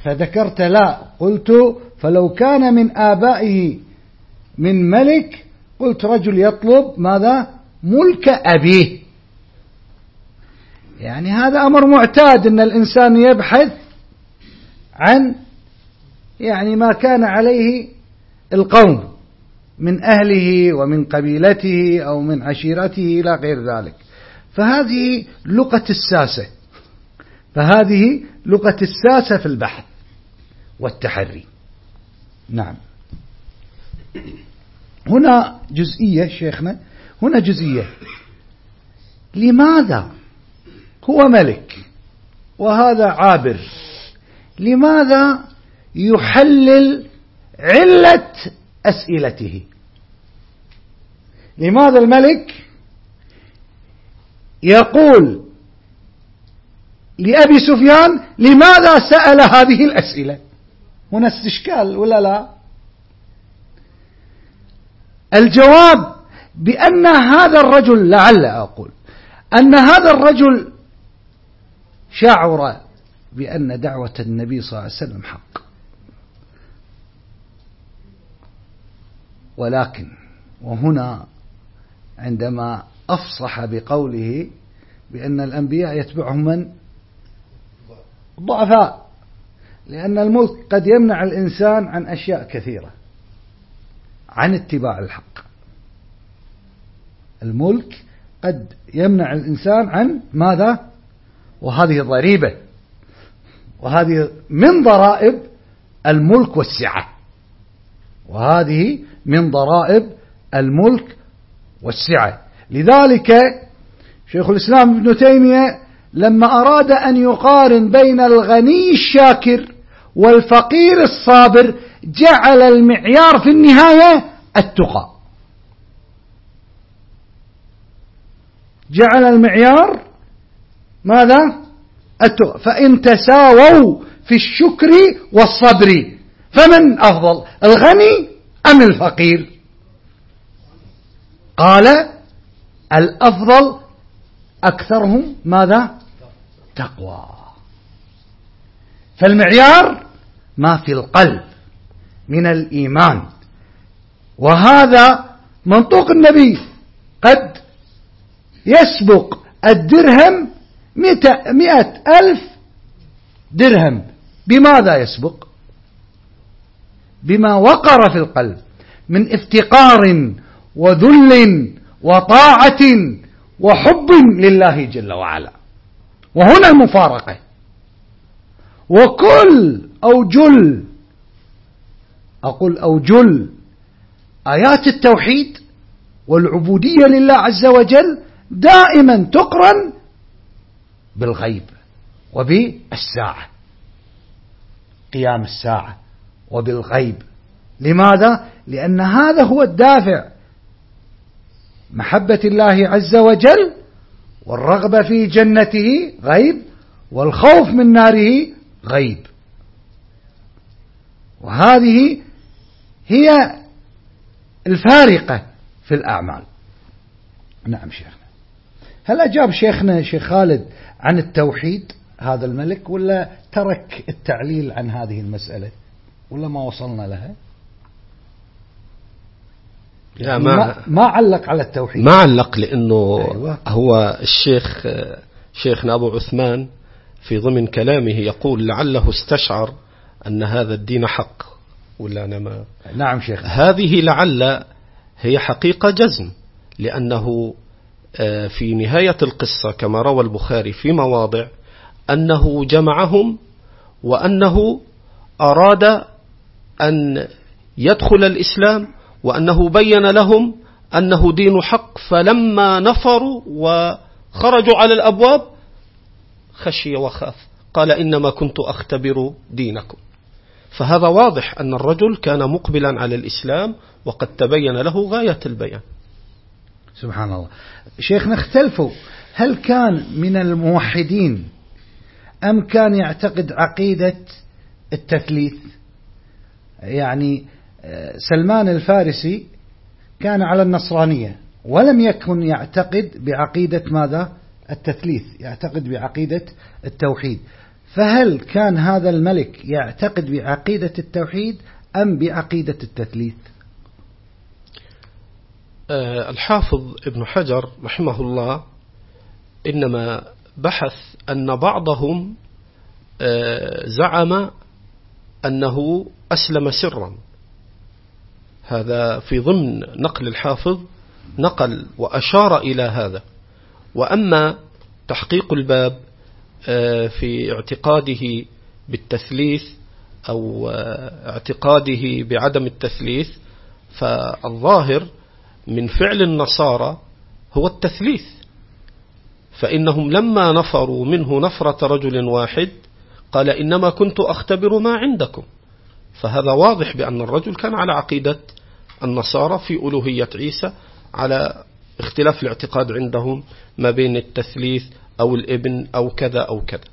فذكرت لا. قلت فلو كان من آبائه من ملك قلت رجل يطلب ماذا؟ ملك أبيه. يعني هذا أمر معتاد أن الإنسان يبحث عن يعني ما كان عليه القوم من أهله ومن قبيلته أو من عشيرته إلى غير ذلك. فهذه لغة الساسة. فهذه لغة الساسة في البحث والتحري. نعم. هنا جزئية شيخنا هنا جزئية. لماذا هو ملك وهذا عابر؟ لماذا يحلل علة أسئلته؟ لماذا الملك يقول لأبي سفيان لماذا سأل هذه الأسئلة؟ هنا استشكال ولا لا؟ الجواب بأن هذا الرجل لعل أقول أن هذا الرجل شعر بأن دعوة النبي صلى الله عليه وسلم حق. ولكن وهنا عندما أفصح بقوله بأن الأنبياء يتبعهم من؟ ضعفاء. لأن الملك قد يمنع الإنسان عن أشياء كثيرة. عن اتباع الحق. الملك قد يمنع الإنسان عن ماذا؟ وهذه ضريبة. وهذه من ضرائب الملك والسعة. وهذه من ضرائب الملك والسعة. لذلك شيخ الإسلام ابن تيمية لما أراد أن يقارن بين الغني الشاكر والفقير الصابر جعل المعيار في النهاية التقى. جعل المعيار ماذا؟ التقى. فإن تساووا في الشكر والصبر فمن أفضل الغني أم الفقير؟ قال الأفضل أكثرهم ماذا؟ تقوى. فالمعيار ما في القلب. من الإيمان. وهذا منطوق النبي. قد يسبق الدرهم مئة ألف درهم. بماذا يسبق؟ بما وقر في القلب. من افتقار وذل وطاعة وحب لله جل وعلا. وهنا المفارقة وكل أو جل أقول أو جل آيات التوحيد والعبودية لله عز وجل دائما تقرن بالغيب وبالساعة قيام الساعة وبالغيب. لماذا؟ لأن هذا هو الدافع. محبة الله عز وجل والرغبة في جنته غيب والخوف من ناره غيب. وهذه هي الفارقة في الأعمال. نعم شيخنا. هل أجاب شيخنا شيخ خالد عن التوحيد هذا الملك ولا ترك التعليل عن هذه المسألة؟ ولا ما وصلنا لها؟ لا ما, ما علق على التوحيد. ما علق لأنه أيوة. هو الشيخ شيخنا أبو عثمان في ضمن كلامه يقول لعله استشعر أن هذا الدين حق. ولا أنا ما نعم شيخ. هذه لعل هي حقيقة جزم لأنه آه، في نهاية القصة كما روى البخاري في مواضع أنه جمعهم وأنه أراد أن يدخل الإسلام وأنه بين لهم أنه دين حق فلما نفروا وخرجوا على الأبواب خشي وخاف. قال إنما كنت أختبر دينكم. فهذا واضح أن الرجل كان مقبلا على الإسلام وقد تبين له غاية البيان. سبحان الله. شيخنا اختلفوا. هل كان من الموحدين أم كان يعتقد عقيدة التثليث؟ يعني آه، سلمان الفارسي كان على النصرانية ولم يكن يعتقد بعقيدة ماذا؟ التثليث يعتقد بعقيدة التوحيد. فهل كان هذا الملك يعتقد بعقيدة التوحيد أم بعقيدة التثليث؟ آه، الحافظ ابن حجر رحمه الله إنما بحث أن بعضهم آه، زعم أنه أسلم سرا. هذا في ضمن نقل الحافظ نقل وأشار إلى هذا. وأما تحقيق الباب في اعتقاده بالتثليث أو آه، اعتقاده بعدم التثليث فالظاهر من فعل النصارى هو التثليث. فإنهم لما نفروا منه نفرة رجل واحد قال إنما كنت أختبر ما عندكم. فهذا واضح بأن الرجل كان على عقيدة النصارى في ألوهية عيسى على اختلاف الاعتقاد عندهم ما بين التثليث أو الإبن أو كذا أو كذا.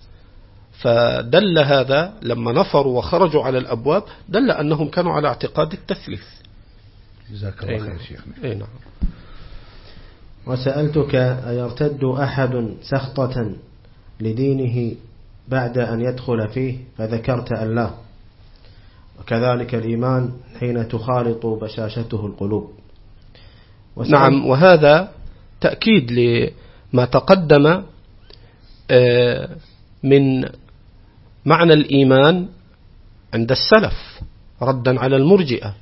فدل هذا لما نفروا وخرجوا على الأبواب دل أنهم كانوا على اعتقاد التثليث. جزاك الله خير شيخنا. أي نعم. وسألتك أيرتد أحد سخطة لدينه بعد أن يدخل فيه؟ فذكرت أن لا. وكذلك الإيمان حين تخالط بشاشته القلوب. نعم وهذا تأكيد لما تقدم من معنى الإيمان عند السلف ردا على المرجئة.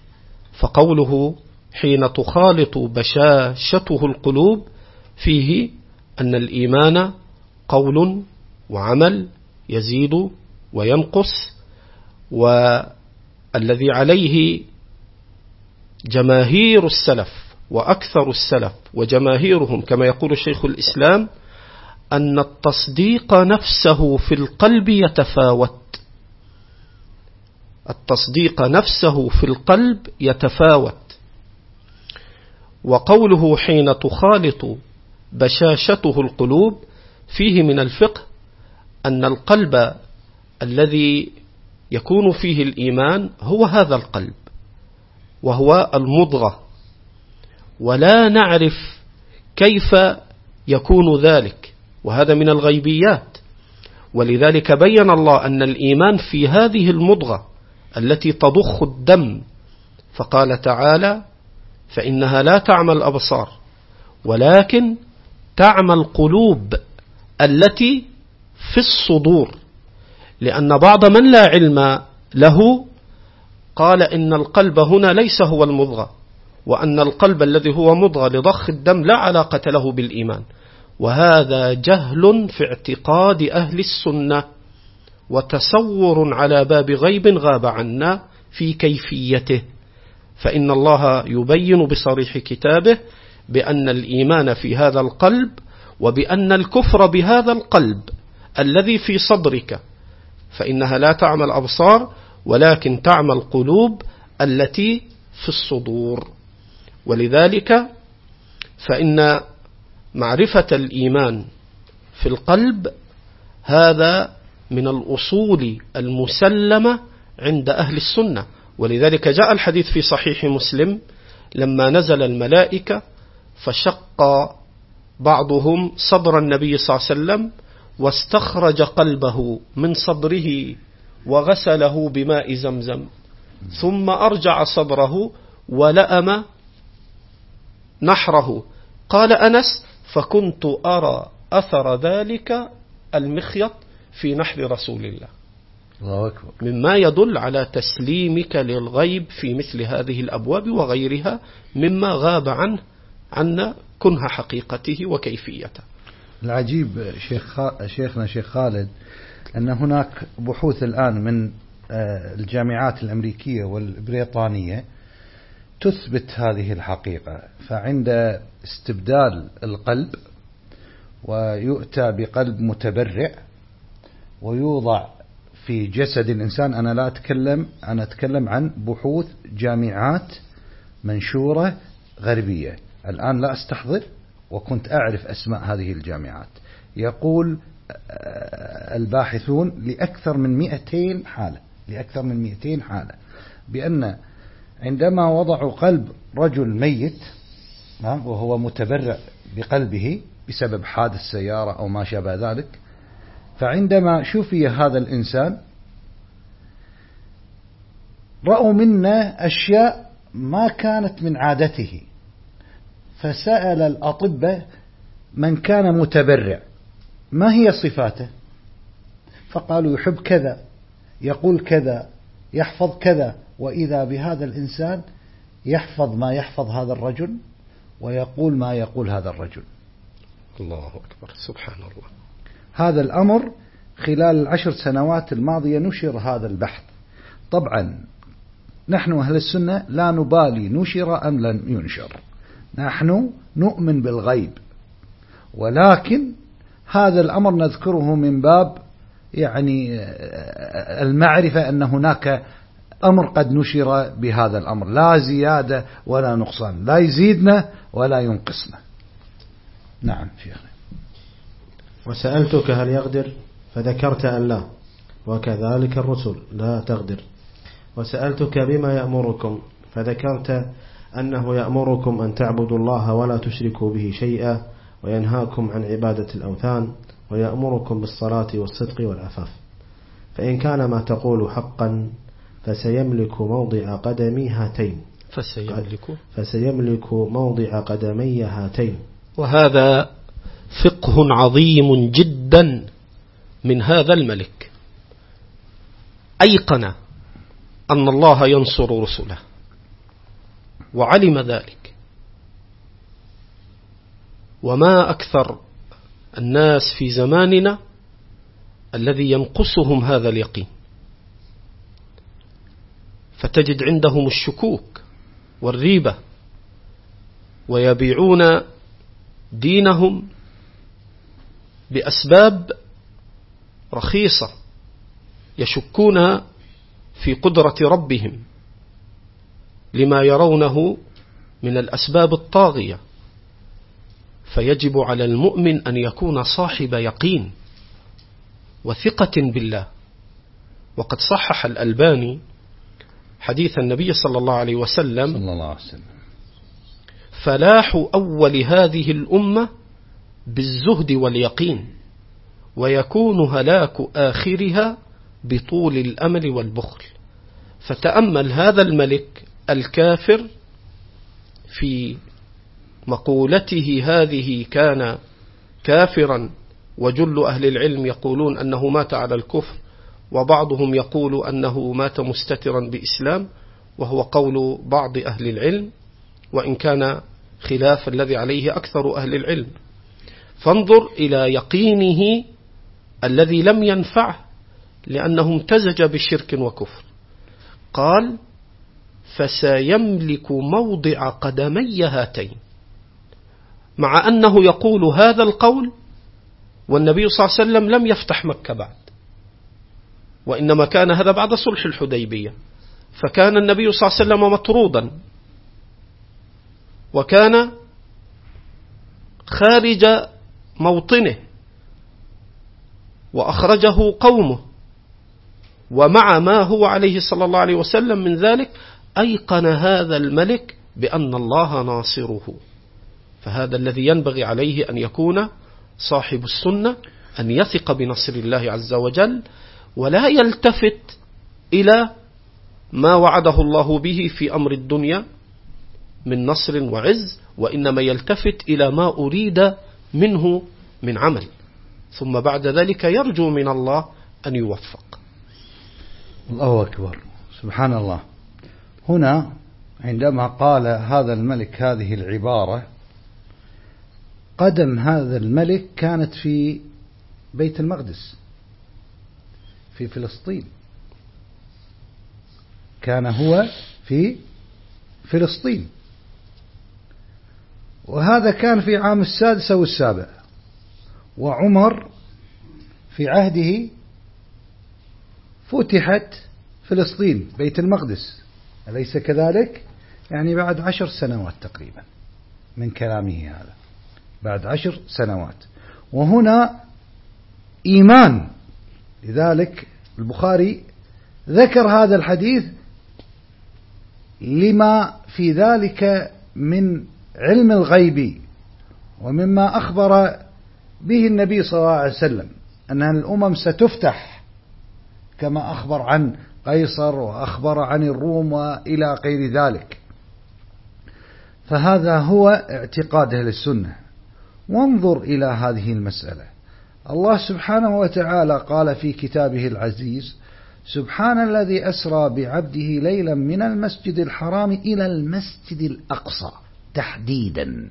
فقوله حين تخالط بشاشته القلوب فيه أن الإيمان قول وعمل يزيد وينقص والذي عليه جماهير السلف وأكثر السلف وجماهيرهم كما يقول الشيخ الإسلام أن التصديق نفسه في القلب يتفاوت. التصديق نفسه في القلب يتفاوت. وقوله حين تخالط بشاشته القلوب فيه من الفقه أن القلب الذي يكون فيه الإيمان هو هذا القلب وهو المضغة. ولا نعرف كيف يكون ذلك. وهذا من الغيبيات. ولذلك بين الله أن الإيمان في هذه المضغة التي تضخ الدم فقال تعالى فإنها لا تعمى الأبصار ولكن تعمى القلوب التي في الصدور. لأن بعض من لا علم له قال إن القلب هنا ليس هو المضغة وأن القلب الذي هو مضغة لضخ الدم لا علاقة له بالإيمان. وهذا جهل في اعتقاد أهل السنة وتصور على باب غيب غاب عنا في كيفيته. فإن الله يبين بصريح كتابه بأن الإيمان في هذا القلب وبأن الكفر بهذا القلب الذي في صدرك. فإنها لا تعمى الأبصار ولكن تعمى القلوب التي في الصدور. ولذلك فإن معرفة الإيمان في القلب هذا من الأصول المسلمة عند أهل السنة. ولذلك جاء الحديث في صحيح مسلم لما نزل الملائكة فشق بعضهم صدر النبي صلى الله عليه وسلم واستخرج قلبه من صدره وغسله بماء زمزم. ثم أرجع صدره ولأم نحره. قال أنس فكنت أرى أثر ذلك المخيط في نحر رسول الله. الله أكبر. مما يدل على تسليمك للغيب في مثل هذه الأبواب وغيرها مما غاب عنه عنا كنه حقيقته وكيفيته. العجيب شيخ شيخنا شيخ خالد أن هناك بحوث الآن من آه، الجامعات الأمريكية والبريطانية تثبت هذه الحقيقة فعند استبدال القلب ويؤتى بقلب متبرع ويوضع في جسد الإنسان أنا لا أتكلم أنا أتكلم عن بحوث جامعات منشورة غربية. الآن لا أستحضر وكنت أعرف أسماء هذه الجامعات. يقول آه، الباحثون لأكثر من 200 حالة لأكثر من 200 حالة بأن عندما وضعوا قلب رجل ميت وهو متبرع بقلبه بسبب حادث سيارة أو ما شابه ذلك فعندما شفي هذا الإنسان رأوا منا أشياء ما كانت من عادته. فسأل الأطباء من كان متبرع ما هي صفاته؟ فقالوا يحب كذا يقول كذا يحفظ كذا وإذا بهذا الإنسان يحفظ ما يحفظ هذا الرجل ويقول ما يقول هذا الرجل. الله أكبر. سبحان الله. هذا الأمر خلال العشر سنوات الماضية نشر هذا البحث. طبعا نحن أهل السنة لا نبالي نشر أم لم ينشر. نحن نؤمن بالغيب. ولكن هذا الأمر نذكره من باب يعني المعرفة أن هناك أمر قد نشر بهذا الأمر. لا زيادة ولا نقصان. لا يزيدنا ولا ينقصنا. نعم شيخنا وسألتك هل يغدر فذكرت أن لا. وكذلك الرسل لا تغدر وسألتك بما يأمركم؟ فذكرت أنه يأمركم أن تعبدوا الله ولا تشركوا به شيئا وينهاكم عن عبادة الأوثان ويأمركم بالصلاة والصدق والعفاف. فإن كان ما تقول حقا فسيملك موضع قدمي هاتين. فسيملك. فسيملك موضع قدمي هاتين. وهذا فقه عظيم جدا من هذا الملك. أيقن أن الله ينصر رسله. وعلم ذلك. وما أكثر الناس في زماننا الذي ينقصهم هذا اليقين. فتجد عندهم الشكوك والريبة ويبيعون دينهم بأسباب رخيصة يشكون في قدرة ربهم لما يرونه من الأسباب الطاغية. فيجب على المؤمن أن يكون صاحب يقين وثقة بالله. وقد صحح الألباني حديث النبي صلى الله عليه وسلم صلى الله عليه وسلم. فلاح أول هذه الأمة بالزهد واليقين ويكون هلاك آخرها بطول الأمل والبخل. فتأمل هذا الملك الكافر في مقولته هذه كان كافرا وجل أهل العلم يقولون أنه مات على الكفر. وبعضهم يقول أنه مات مستترا بإسلام وهو قول بعض أهل العلم وإن كان خلاف الذي عليه أكثر أهل العلم. فانظر إلى يقينه الذي لم ينفعه لأنه امتزج بشرك وكفر. قال فسيملك موضع قدمي هاتين. مع أنه يقول هذا القول والنبي صلى الله عليه وسلم لم يفتح مكة بعد. وإنما كان هذا بعد صلح الحديبية. فكان النبي صلى الله عليه وسلم مطرودا. وكان خارج موطنه. وأخرجه قومه. ومع ما هو عليه صلى الله عليه وسلم من ذلك أيقن هذا الملك بأن الله ناصره. فهذا الذي ينبغي عليه أن يكون صاحب السنة أن يثق بنصر الله عز وجل ولا يلتفت إلى ما وعده الله به في أمر الدنيا من نصر وعز وإنما يلتفت إلى ما أريد منه من عمل. ثم بعد ذلك يرجو من الله أن يوفق. الله أكبر. سبحان الله. هنا عندما قال هذا الملك هذه العبارة قدم هذا الملك كانت في بيت المقدس. في فلسطين. كان هو في فلسطين. وهذا كان في عام السادس أو السابع. وعمر في عهده فتحت فلسطين بيت المقدس. أليس كذلك؟ يعني بعد عشر سنوات تقريبا من كلامه هذا. بعد عشر سنوات. وهنا إيمان لذلك البخاري ذكر هذا الحديث لما في ذلك من علم الغيب ومما أخبر به النبي صلى الله عليه وسلم أن الأمم ستفتح كما أخبر عن قيصر وأخبر عن الروم وإلى غير ذلك. فهذا هو اعتقاد أهل السنة. وانظر إلى هذه المسألة. الله سبحانه وتعالى قال في كتابه العزيز سبحان الذي أسرى بعبده ليلا من المسجد الحرام إلى المسجد الأقصى تحديدا.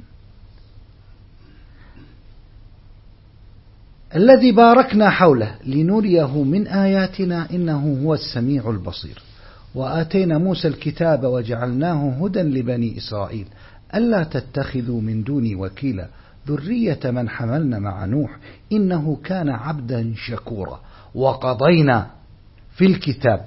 الذي باركنا حوله لنريه من آياتنا إنه هو السميع البصير. وآتينا موسى الكتاب وجعلناه هدى لبني إسرائيل ألا تتخذوا من دوني وكيلا. ذرية من حملنا مع نوح إنه كان عبدا شكورا. وقضينا في الكتاب.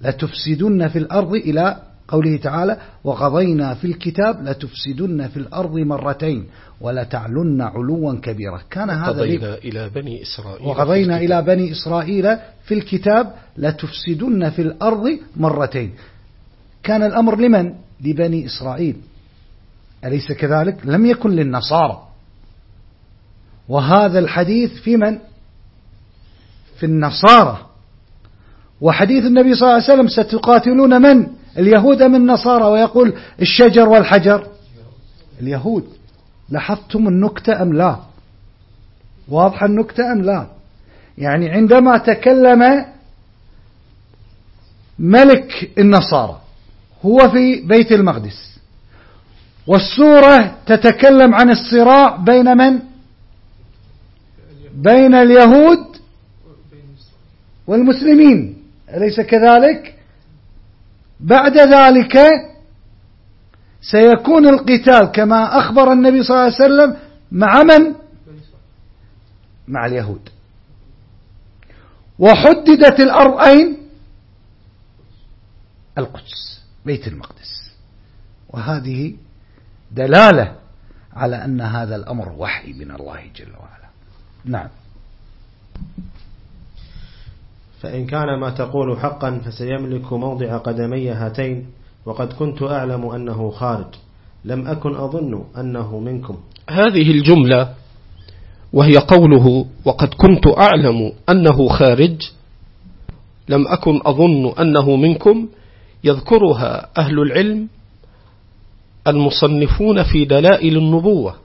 لتفسدن في الأرض إلى قوله تعالى وقضينا في الكتاب لتفسدن في الأرض مرتين ولتعلن علوا كبيرا. كان هذا وقضينا إلى بني إسرائيل وقضينا إلى بني إسرائيل في الكتاب لتفسدن في الأرض مرتين. كان الأمر لمن؟ لبني إسرائيل. أليس كذلك؟ لم يكن للنصارى. وهذا الحديث في من؟ في النصارى. وحديث النبي صلى الله عليه وسلم ستقاتلون من؟ اليهود من النصارى؟ ويقول الشجر والحجر. اليهود. لاحظتم النكتة أم لا؟ واضحة النكتة أم لا؟ يعني عندما تكلم ملك النصارى هو في بيت المقدس. والسورة تتكلم عن الصراع بين من؟ بين اليهود والمسلمين. أليس كذلك؟ بعد ذلك سيكون القتال كما أخبر النبي صلى الله عليه وسلم مع من؟ مع اليهود. وحددت الأرض أين؟ القدس بيت المقدس. وهذه دلالة على أن هذا الأمر وحي من الله جل وعلا. نعم. فإن كان ما تقول حقا فسيملك موضع قدمي هاتين وقد كنت أعلم أنه خارج. لم أكن أظن أنه منكم. هذه الجملة وهي قوله وقد كنت أعلم أنه خارج لم أكن أظن أنه منكم يذكرها أهل العلم المصنفون في دلائل النبوة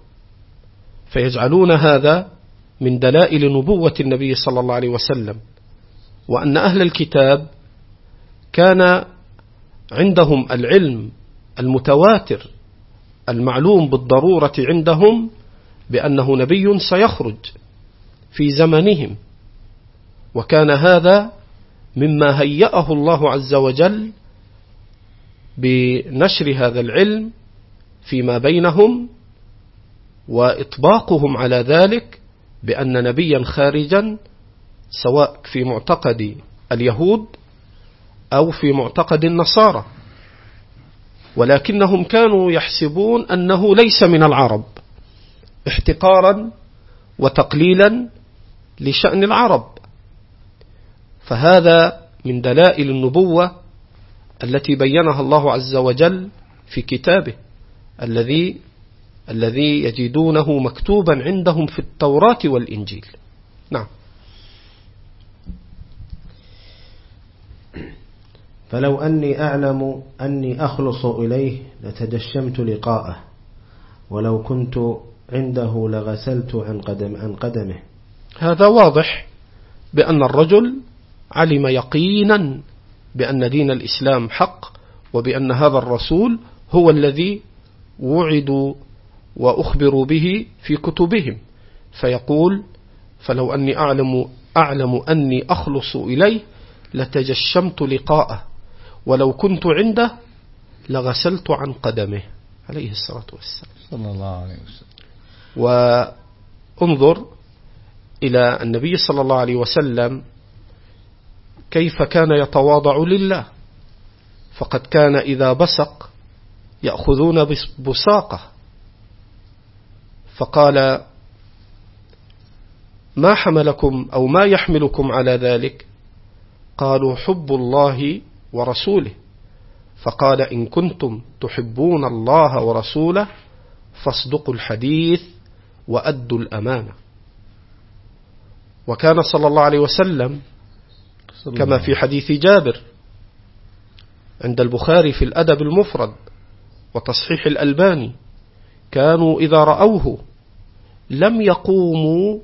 فيجعلون هذا من دلائل نبوة النبي صلى الله عليه وسلم وأن أهل الكتاب كان عندهم العلم المتواتر المعلوم بالضرورة عندهم بأنه نبي سيخرج في زمنهم وكان هذا مما هيأه الله عز وجل بنشر هذا العلم فيما بينهم وإطباقهم على ذلك بأن نبيا خارجا سواء في معتقد اليهود أو في معتقد النصارى. ولكنهم كانوا يحسبون أنه ليس من العرب احتقارا وتقليلا لشأن العرب. فهذا من دلائل النبوة التي بينها الله عز وجل في كتابه. الذي الذي يجدونه مكتوبا عندهم في التوراة والإنجيل. نعم. فلو أني أعلم أني أخلص إليه لتجشمت لقاءه ولو كنت عنده لغسلت عن, قدم عن قدمه. هذا واضح بأن الرجل علم يقينا بأن دين الإسلام حق وبأن هذا الرسول هو الذي وعدوا وأخبروا به في كتبهم. فيقول فلو أني أعلم, أعلم أني أخلص إليه لتجشمت لقاءه ولو كنت عنده لغسلت عن قدمه عليه الصلاة والسلام. صلى الله عليه وسلم. وانظر إلى النبي صلى الله عليه وسلم كيف كان يتواضع لله. فقد كان إذا بسق يأخذون بساقة. فقال ما حملكم أو ما يحملكم على ذلك؟ قالوا حب الله ورسوله. فقال إن كنتم تحبون الله ورسوله فاصدقوا الحديث وأدوا الأمانة. وكان صلى الله عليه وسلم كما في حديث جابر عند البخاري في الأدب المفرد. وتصحيح الألباني كانوا إذا رأوه لم يقوموا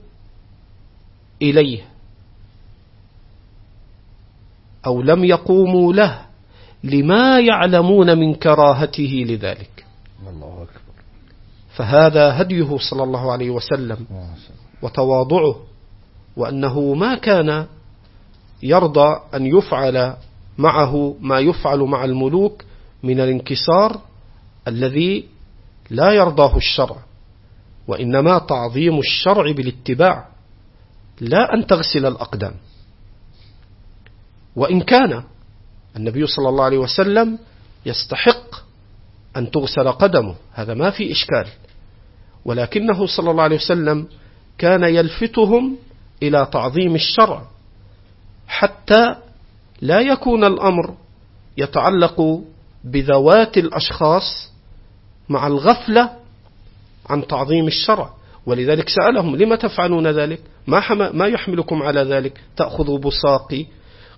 إليه أو لم يقوموا له لما يعلمون من كراهته لذلك. الله أكبر. فهذا هديه صلى الله عليه وسلم وتواضعه وأنه ما كان يرضى أن يفعل معه ما يفعل مع الملوك من الانكسار الذي لا يرضاه الشرع وإنما تعظيم الشرع بالاتباع لا أن تغسل الأقدام. وإن كان النبي صلى الله عليه وسلم يستحق أن تغسل قدمه هذا ما في إشكال. ولكنه صلى الله عليه وسلم كان يلفتهم إلى تعظيم الشرع حتى لا يكون الأمر يتعلق بذوات الأشخاص مع الغفلة عن تعظيم الشرع. ولذلك سألهم لما تفعلون ذلك؟ ما, ما يحملكم على ذلك؟ تأخذوا بساقي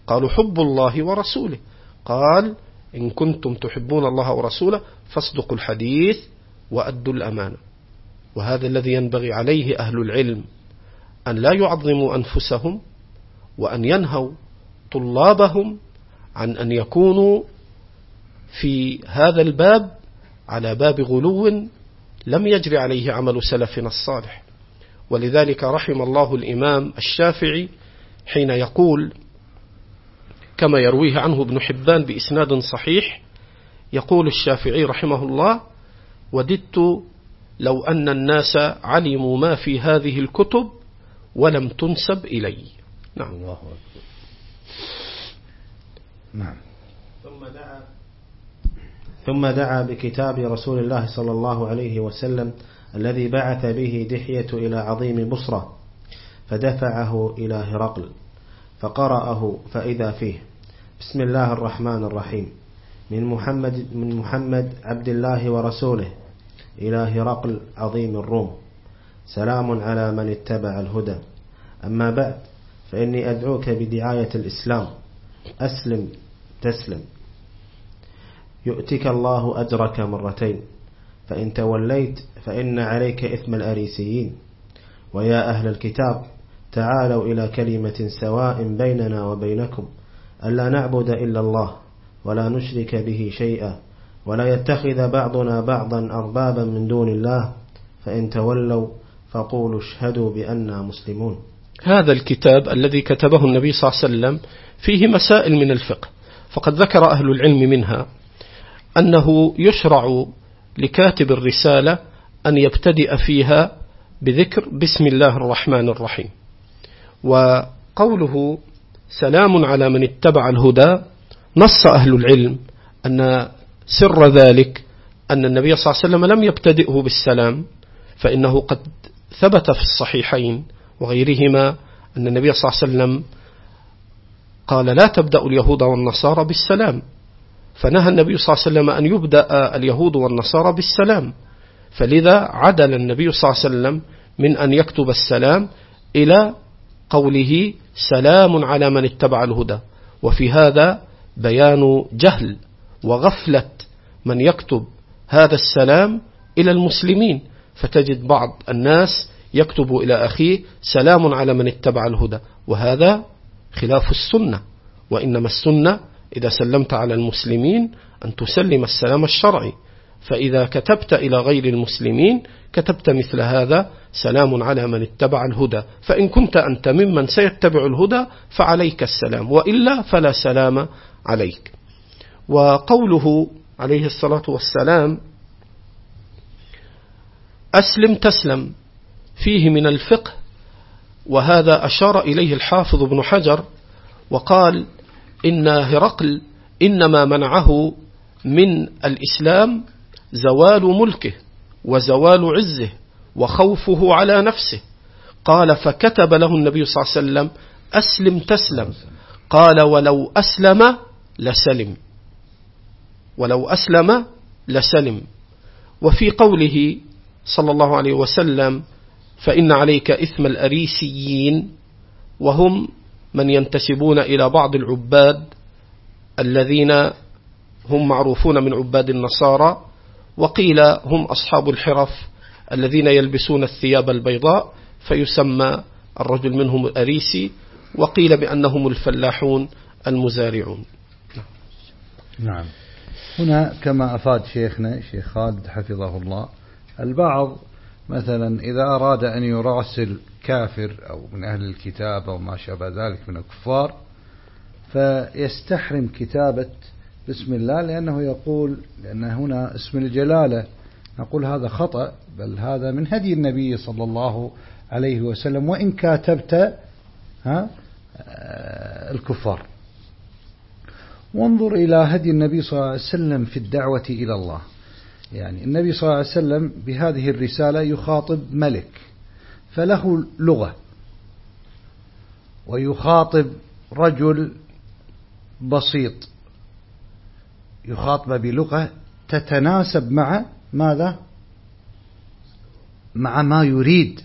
قالوا حب الله ورسوله. قال إن كنتم تحبون الله ورسوله فاصدقوا الحديث وأدوا الأمانة. وهذا الذي ينبغي عليه أهل العلم أن لا يعظموا أنفسهم وأن ينهوا طلابهم عن أن يكونوا في هذا الباب على باب غلو لم يجري عليه عمل سلفنا الصالح. ولذلك رحم الله الإمام الشافعي حين يقول كما يرويه عنه ابن حبان بإسناد صحيح يقول الشافعي رحمه الله وددت لو أن الناس علموا ما في هذه الكتب ولم تنسب إلي. نعم. الله أكبر. نعم. ثم دعا ثم دعا بكتاب رسول الله صلى الله عليه وسلم الذي بعث به دحية إلى عظيم بصرة فدفعه إلى هرقل فقرأه فإذا فيه. بسم الله الرحمن الرحيم. من محمد من محمد عبد الله ورسوله إلى هرقل عظيم الروم. سلام على من اتبع الهدى. أما بعد فإني أدعوك بدعاية الإسلام. أسلم تسلم. يؤتك الله أجرك مرتين. فإن توليت فإن عليك إثم الأريسيين. ويا أهل الكتاب تعالوا إلى كلمة سواء بيننا وبينكم. ألا نعبد إلا الله ولا نشرك به شيئا ولا يتخذ بعضنا بعضا أربابا من دون الله. فإن تولوا فقولوا اشهدوا بأننا مسلمون. هذا الكتاب الذي كتبه النبي صلى الله عليه وسلم فيه مسائل من الفقه فقد ذكر أهل العلم منها. أنه يشرع لكاتب الرسالة أن يبتدئ فيها بذكر بسم الله الرحمن الرحيم. وقوله سلام على من اتبع الهدى نص أهل العلم أن سر ذلك أن النبي صلى الله عليه وسلم لم يبتدئه بالسلام فإنه قد ثبت في الصحيحين وغيرهما أن النبي صلى الله عليه وسلم قال لا تبدأ اليهود والنصارى بالسلام. فنهى النبي صلى الله عليه وسلم أن يبدأ اليهود والنصارى بالسلام. فلذا عدل النبي صلى الله عليه وسلم من أن يكتب السلام إلى قوله سلام على من اتبع الهدى. وفي هذا بيان جهل وغفلة من يكتب هذا السلام إلى المسلمين. فتجد بعض الناس يكتب إلى أخيه سلام على من اتبع الهدى. وهذا خلاف السنة. وإنما السنة إذا سلمت على المسلمين أن تسلم السلام الشرعي. فإذا كتبت إلى غير المسلمين كتبت مثل هذا سلام على من اتبع الهدى. فإن كنت أنت ممن سيتبع الهدى فعليك السلام وإلا فلا سلام عليك. وقوله عليه الصلاة والسلام أسلم تسلم فيه من الفقه وهذا أشار إليه الحافظ ابن حجر وقال إن هرقل إنما منعه من الإسلام زوال ملكه وزوال عزه وخوفه على نفسه. قال فكتب له النبي صلى الله عليه وسلم أسلم تسلم. قال ولو أسلم لسلم. ولو أسلم لسلم. وفي قوله صلى الله عليه وسلم فإن عليك إثم الأريسيين وهم من ينتسبون إلى بعض العباد الذين هم معروفون من عباد النصارى وقيل هم أصحاب الحرف الذين يلبسون الثياب البيضاء فيسمى الرجل منهم الأريسي وقيل بأنهم الفلاحون المزارعون. نعم. هنا كما أفاد شيخنا شيخ خالد حفظه الله البعض مثلا إذا أراد أن يراسل كافر أو من أهل الكتاب أو ما شابه ذلك من الكفار فيستحرم كتابة بسم الله لأنه يقول لأن هنا اسم الجلالة نقول هذا خطأ بل هذا من هدي النبي صلى الله عليه وسلم وإن كاتبت ها الكفار. وانظر إلى هدي النبي صلى الله عليه وسلم في الدعوة إلى الله. يعني النبي صلى الله عليه وسلم بهذه الرسالة يخاطب ملك فله لغة ويخاطب رجل بسيط يخاطب بلغة تتناسب مع ماذا؟ مع ما يريد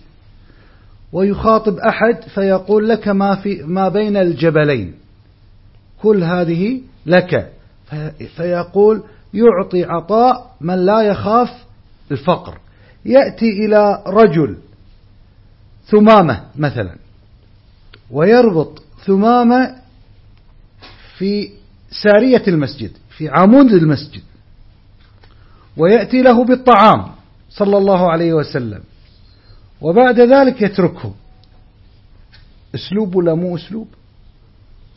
ويخاطب أحد فيقول لك ما في ما بين الجبلين كل هذه لك فيقول يعطي عطاء من لا يخاف الفقر. يأتي إلى رجل ثمامة مثلا ويربط ثمامة في سارية المسجد في عمود المسجد ويأتي له بالطعام صلى الله عليه وسلم وبعد ذلك يتركه. أسلوب ولا مو أسلوب؟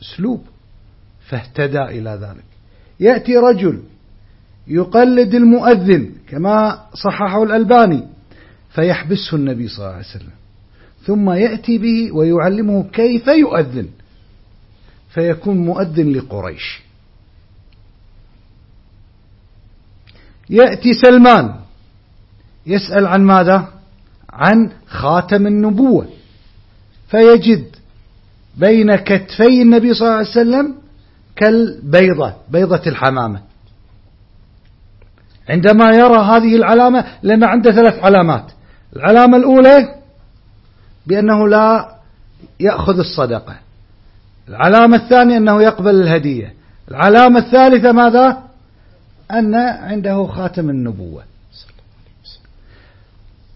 أسلوب. فاهتدى إلى ذلك. يأتي رجل يقلد المؤذن كما صححه الألباني فيحبسه النبي صلى الله عليه وسلم. ثم يأتي به ويعلمه كيف يؤذن فيكون مؤذن لقريش. يأتي سلمان يسأل عن ماذا؟ عن خاتم النبوة. فيجد بين كتفي النبي صلى الله عليه وسلم كالبيضة بيضة الحمامة. عندما يرى هذه العلامة لأن عنده ثلاث علامات. العلامة الأولى بأنه لا يأخذ الصدقة. العلامة الثانية أنه يقبل الهدية. العلامة الثالثة ماذا؟ أن عنده خاتم النبوة.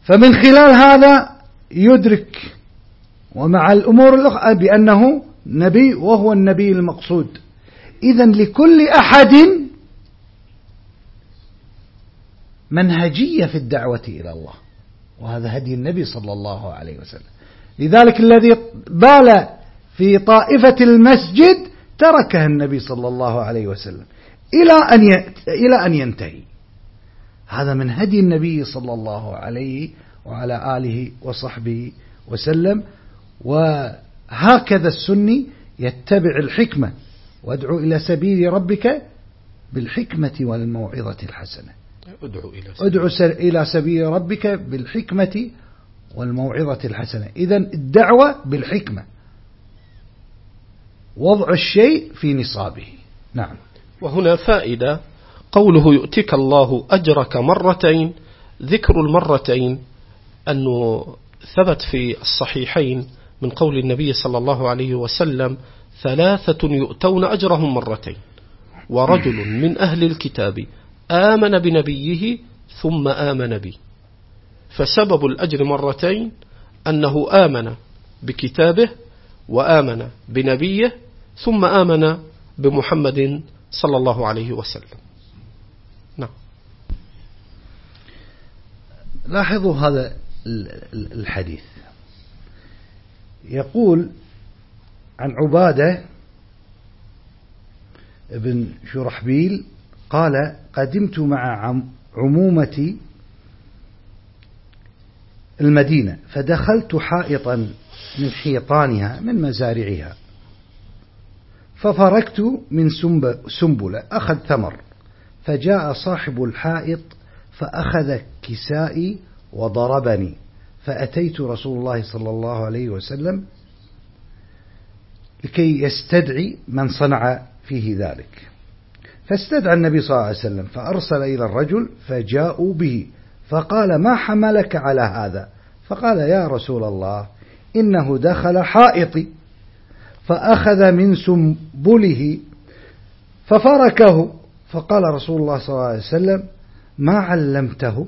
فمن خلال هذا يدرك ومع الأمور الأخرى بأنه نبي وهو النبي المقصود. إذا لكل أحد منهجية في الدعوة إلى الله. وهذا هدي النبي صلى الله عليه وسلم. لذلك الذي بال في طائفة المسجد تركه النبي صلى الله عليه وسلم إلى أن إلى أن ينتهي. هذا من هدي النبي صلى الله عليه وعلى آله وصحبه وسلم. وهكذا السني يتبع الحكمة. وادعو إلى سبيل ربك بالحكمة والموعظة الحسنة. ادعو إلى سبيل, ادعو إلى سبيل ربك بالحكمة والموعظة الحسنة. إذا الدعوة بالحكمة. وضع الشيء في نصابه. نعم. وهنا فائدة. قوله يؤتك الله أجرك مرتين ذكر المرتين أنه ثبت في الصحيحين من قول النبي صلى الله عليه وسلم ثلاثة يؤتون أجرهم مرتين. ورجل من أهل الكتاب آمن بنبيه ثم آمن بي. فسبب الأجر مرتين أنه آمن بكتابه وآمن بنبيه ثم آمن بمحمد صلى الله عليه وسلم. نعم. لاحظوا هذا الحديث. يقول عن عبادة ابن شرحبيل قال قدمت مع عمومتي المدينة فدخلت حائطا من حيطانها من مزارعها. ففركت من سنبلة أخذ ثمر. فجاء صاحب الحائط فأخذ كسائي وضربني. فأتيت رسول الله صلى الله عليه وسلم لكي يستدعي من صنع فيه ذلك. فاستدعى النبي صلى الله عليه وسلم فأرسل إلى الرجل فجاءوا به فقال ما حملك على هذا؟ فقال يا رسول الله إنه دخل حائطي فأخذ من سنبله ففركه فقال رسول الله صلى الله عليه وسلم ما علمته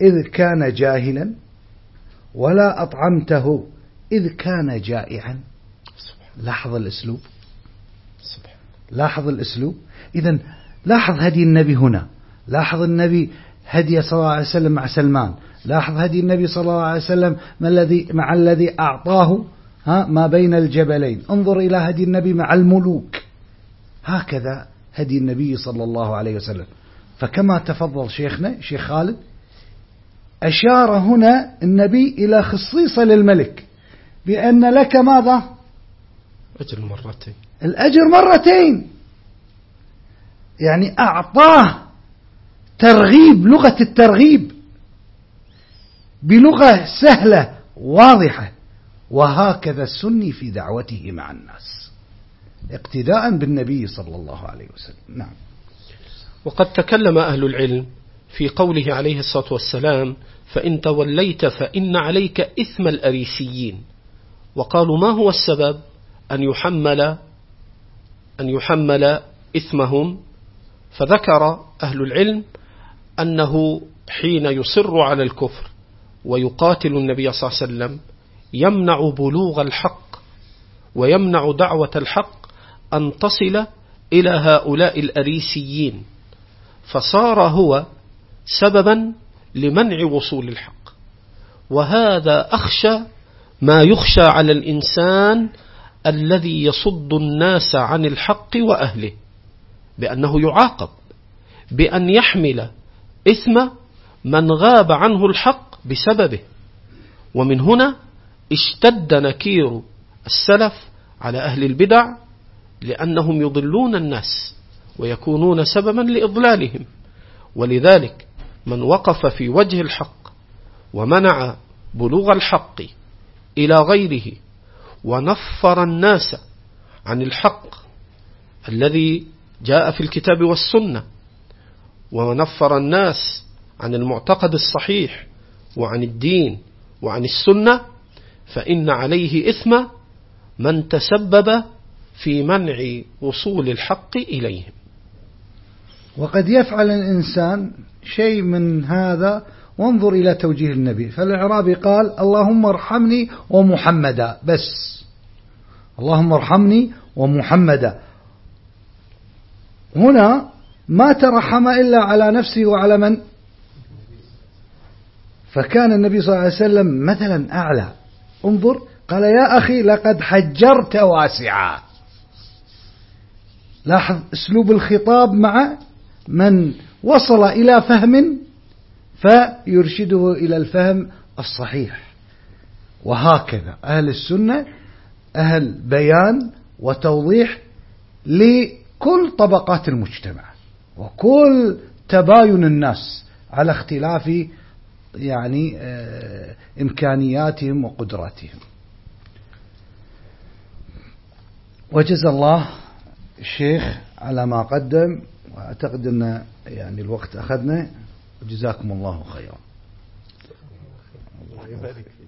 إذ كان جاهلا ولا أطعمته إذ كان جائعا. لاحظ الأسلوب. لاحظ الأسلوب. إذا لاحظ هدي النبي هنا. لاحظ النبي هدي صلى الله عليه وسلم مع سلمان. لاحظ هدي النبي صلى الله عليه وسلم ما الذي مع الذي أعطاه ها ما بين الجبلين. انظر إلى هدي النبي مع الملوك. هكذا هدي النبي صلى الله عليه وسلم. فكما تفضل شيخنا شيخ خالد أشار هنا النبي إلى خصيصة للملك بأن لك ماذا؟ أجر مرتين. الأجر مرتين. يعني أعطاه ترغيب لغة الترغيب بلغة سهلة واضحة. وهكذا السني في دعوته مع الناس اقتداء بالنبي صلى الله عليه وسلم. نعم. وقد تكلم أهل العلم في قوله عليه الصلاة والسلام فإن توليت فإن عليك إثم الأريسيين. وقالوا ما هو السبب أن يحمل أن يحمل إثمهم فذكر أهل العلم أنه حين يصر على الكفر ويقاتل النبي صلى الله عليه وسلم يمنع بلوغ الحق ويمنع دعوة الحق أن تصل إلى هؤلاء الأريسيين. فصار هو سببا لمنع وصول الحق. وهذا أخشى ما يخشى على الإنسان الذي يصد الناس عن الحق وأهله. بأنه يعاقب بأن يحمل إثم من غاب عنه الحق بسببه. ومن هنا اشتد نكير السلف على أهل البدع لأنهم يضلون الناس ويكونون سببا لإضلالهم. ولذلك من وقف في وجه الحق ومنع بلوغ الحق إلى غيره ونفر الناس عن الحق الذي جاء في الكتاب والسنة ونفر الناس عن المعتقد الصحيح وعن الدين وعن السنة فإن عليه إثم من تسبب في منع وصول الحق إليهم. وقد يفعل الإنسان شيء من هذا وانظر إلى توجيه النبي. فالإعرابي قال اللهم ارحمني ومحمدا. بس. اللهم ارحمني ومحمدا. هنا ما ترحم إلا على نفسه وعلى من؟ فكان النبي صلى الله عليه وسلم مثلا أعلى. انظر قال يا أخي لقد حجرت واسعا لاحظ أسلوب الخطاب مع من وصل إلى فهم فيرشده إلى الفهم الصحيح. وهكذا أهل السنة أهل بيان وتوضيح لكل طبقات المجتمع وكل تباين الناس على اختلاف يعني آه، إمكانياتهم وقدراتهم. وجزا الله الشيخ على ما قدم وأعتقد أن يعني الوقت أخذنا. جزاكم الله خيرا. الله يبارك.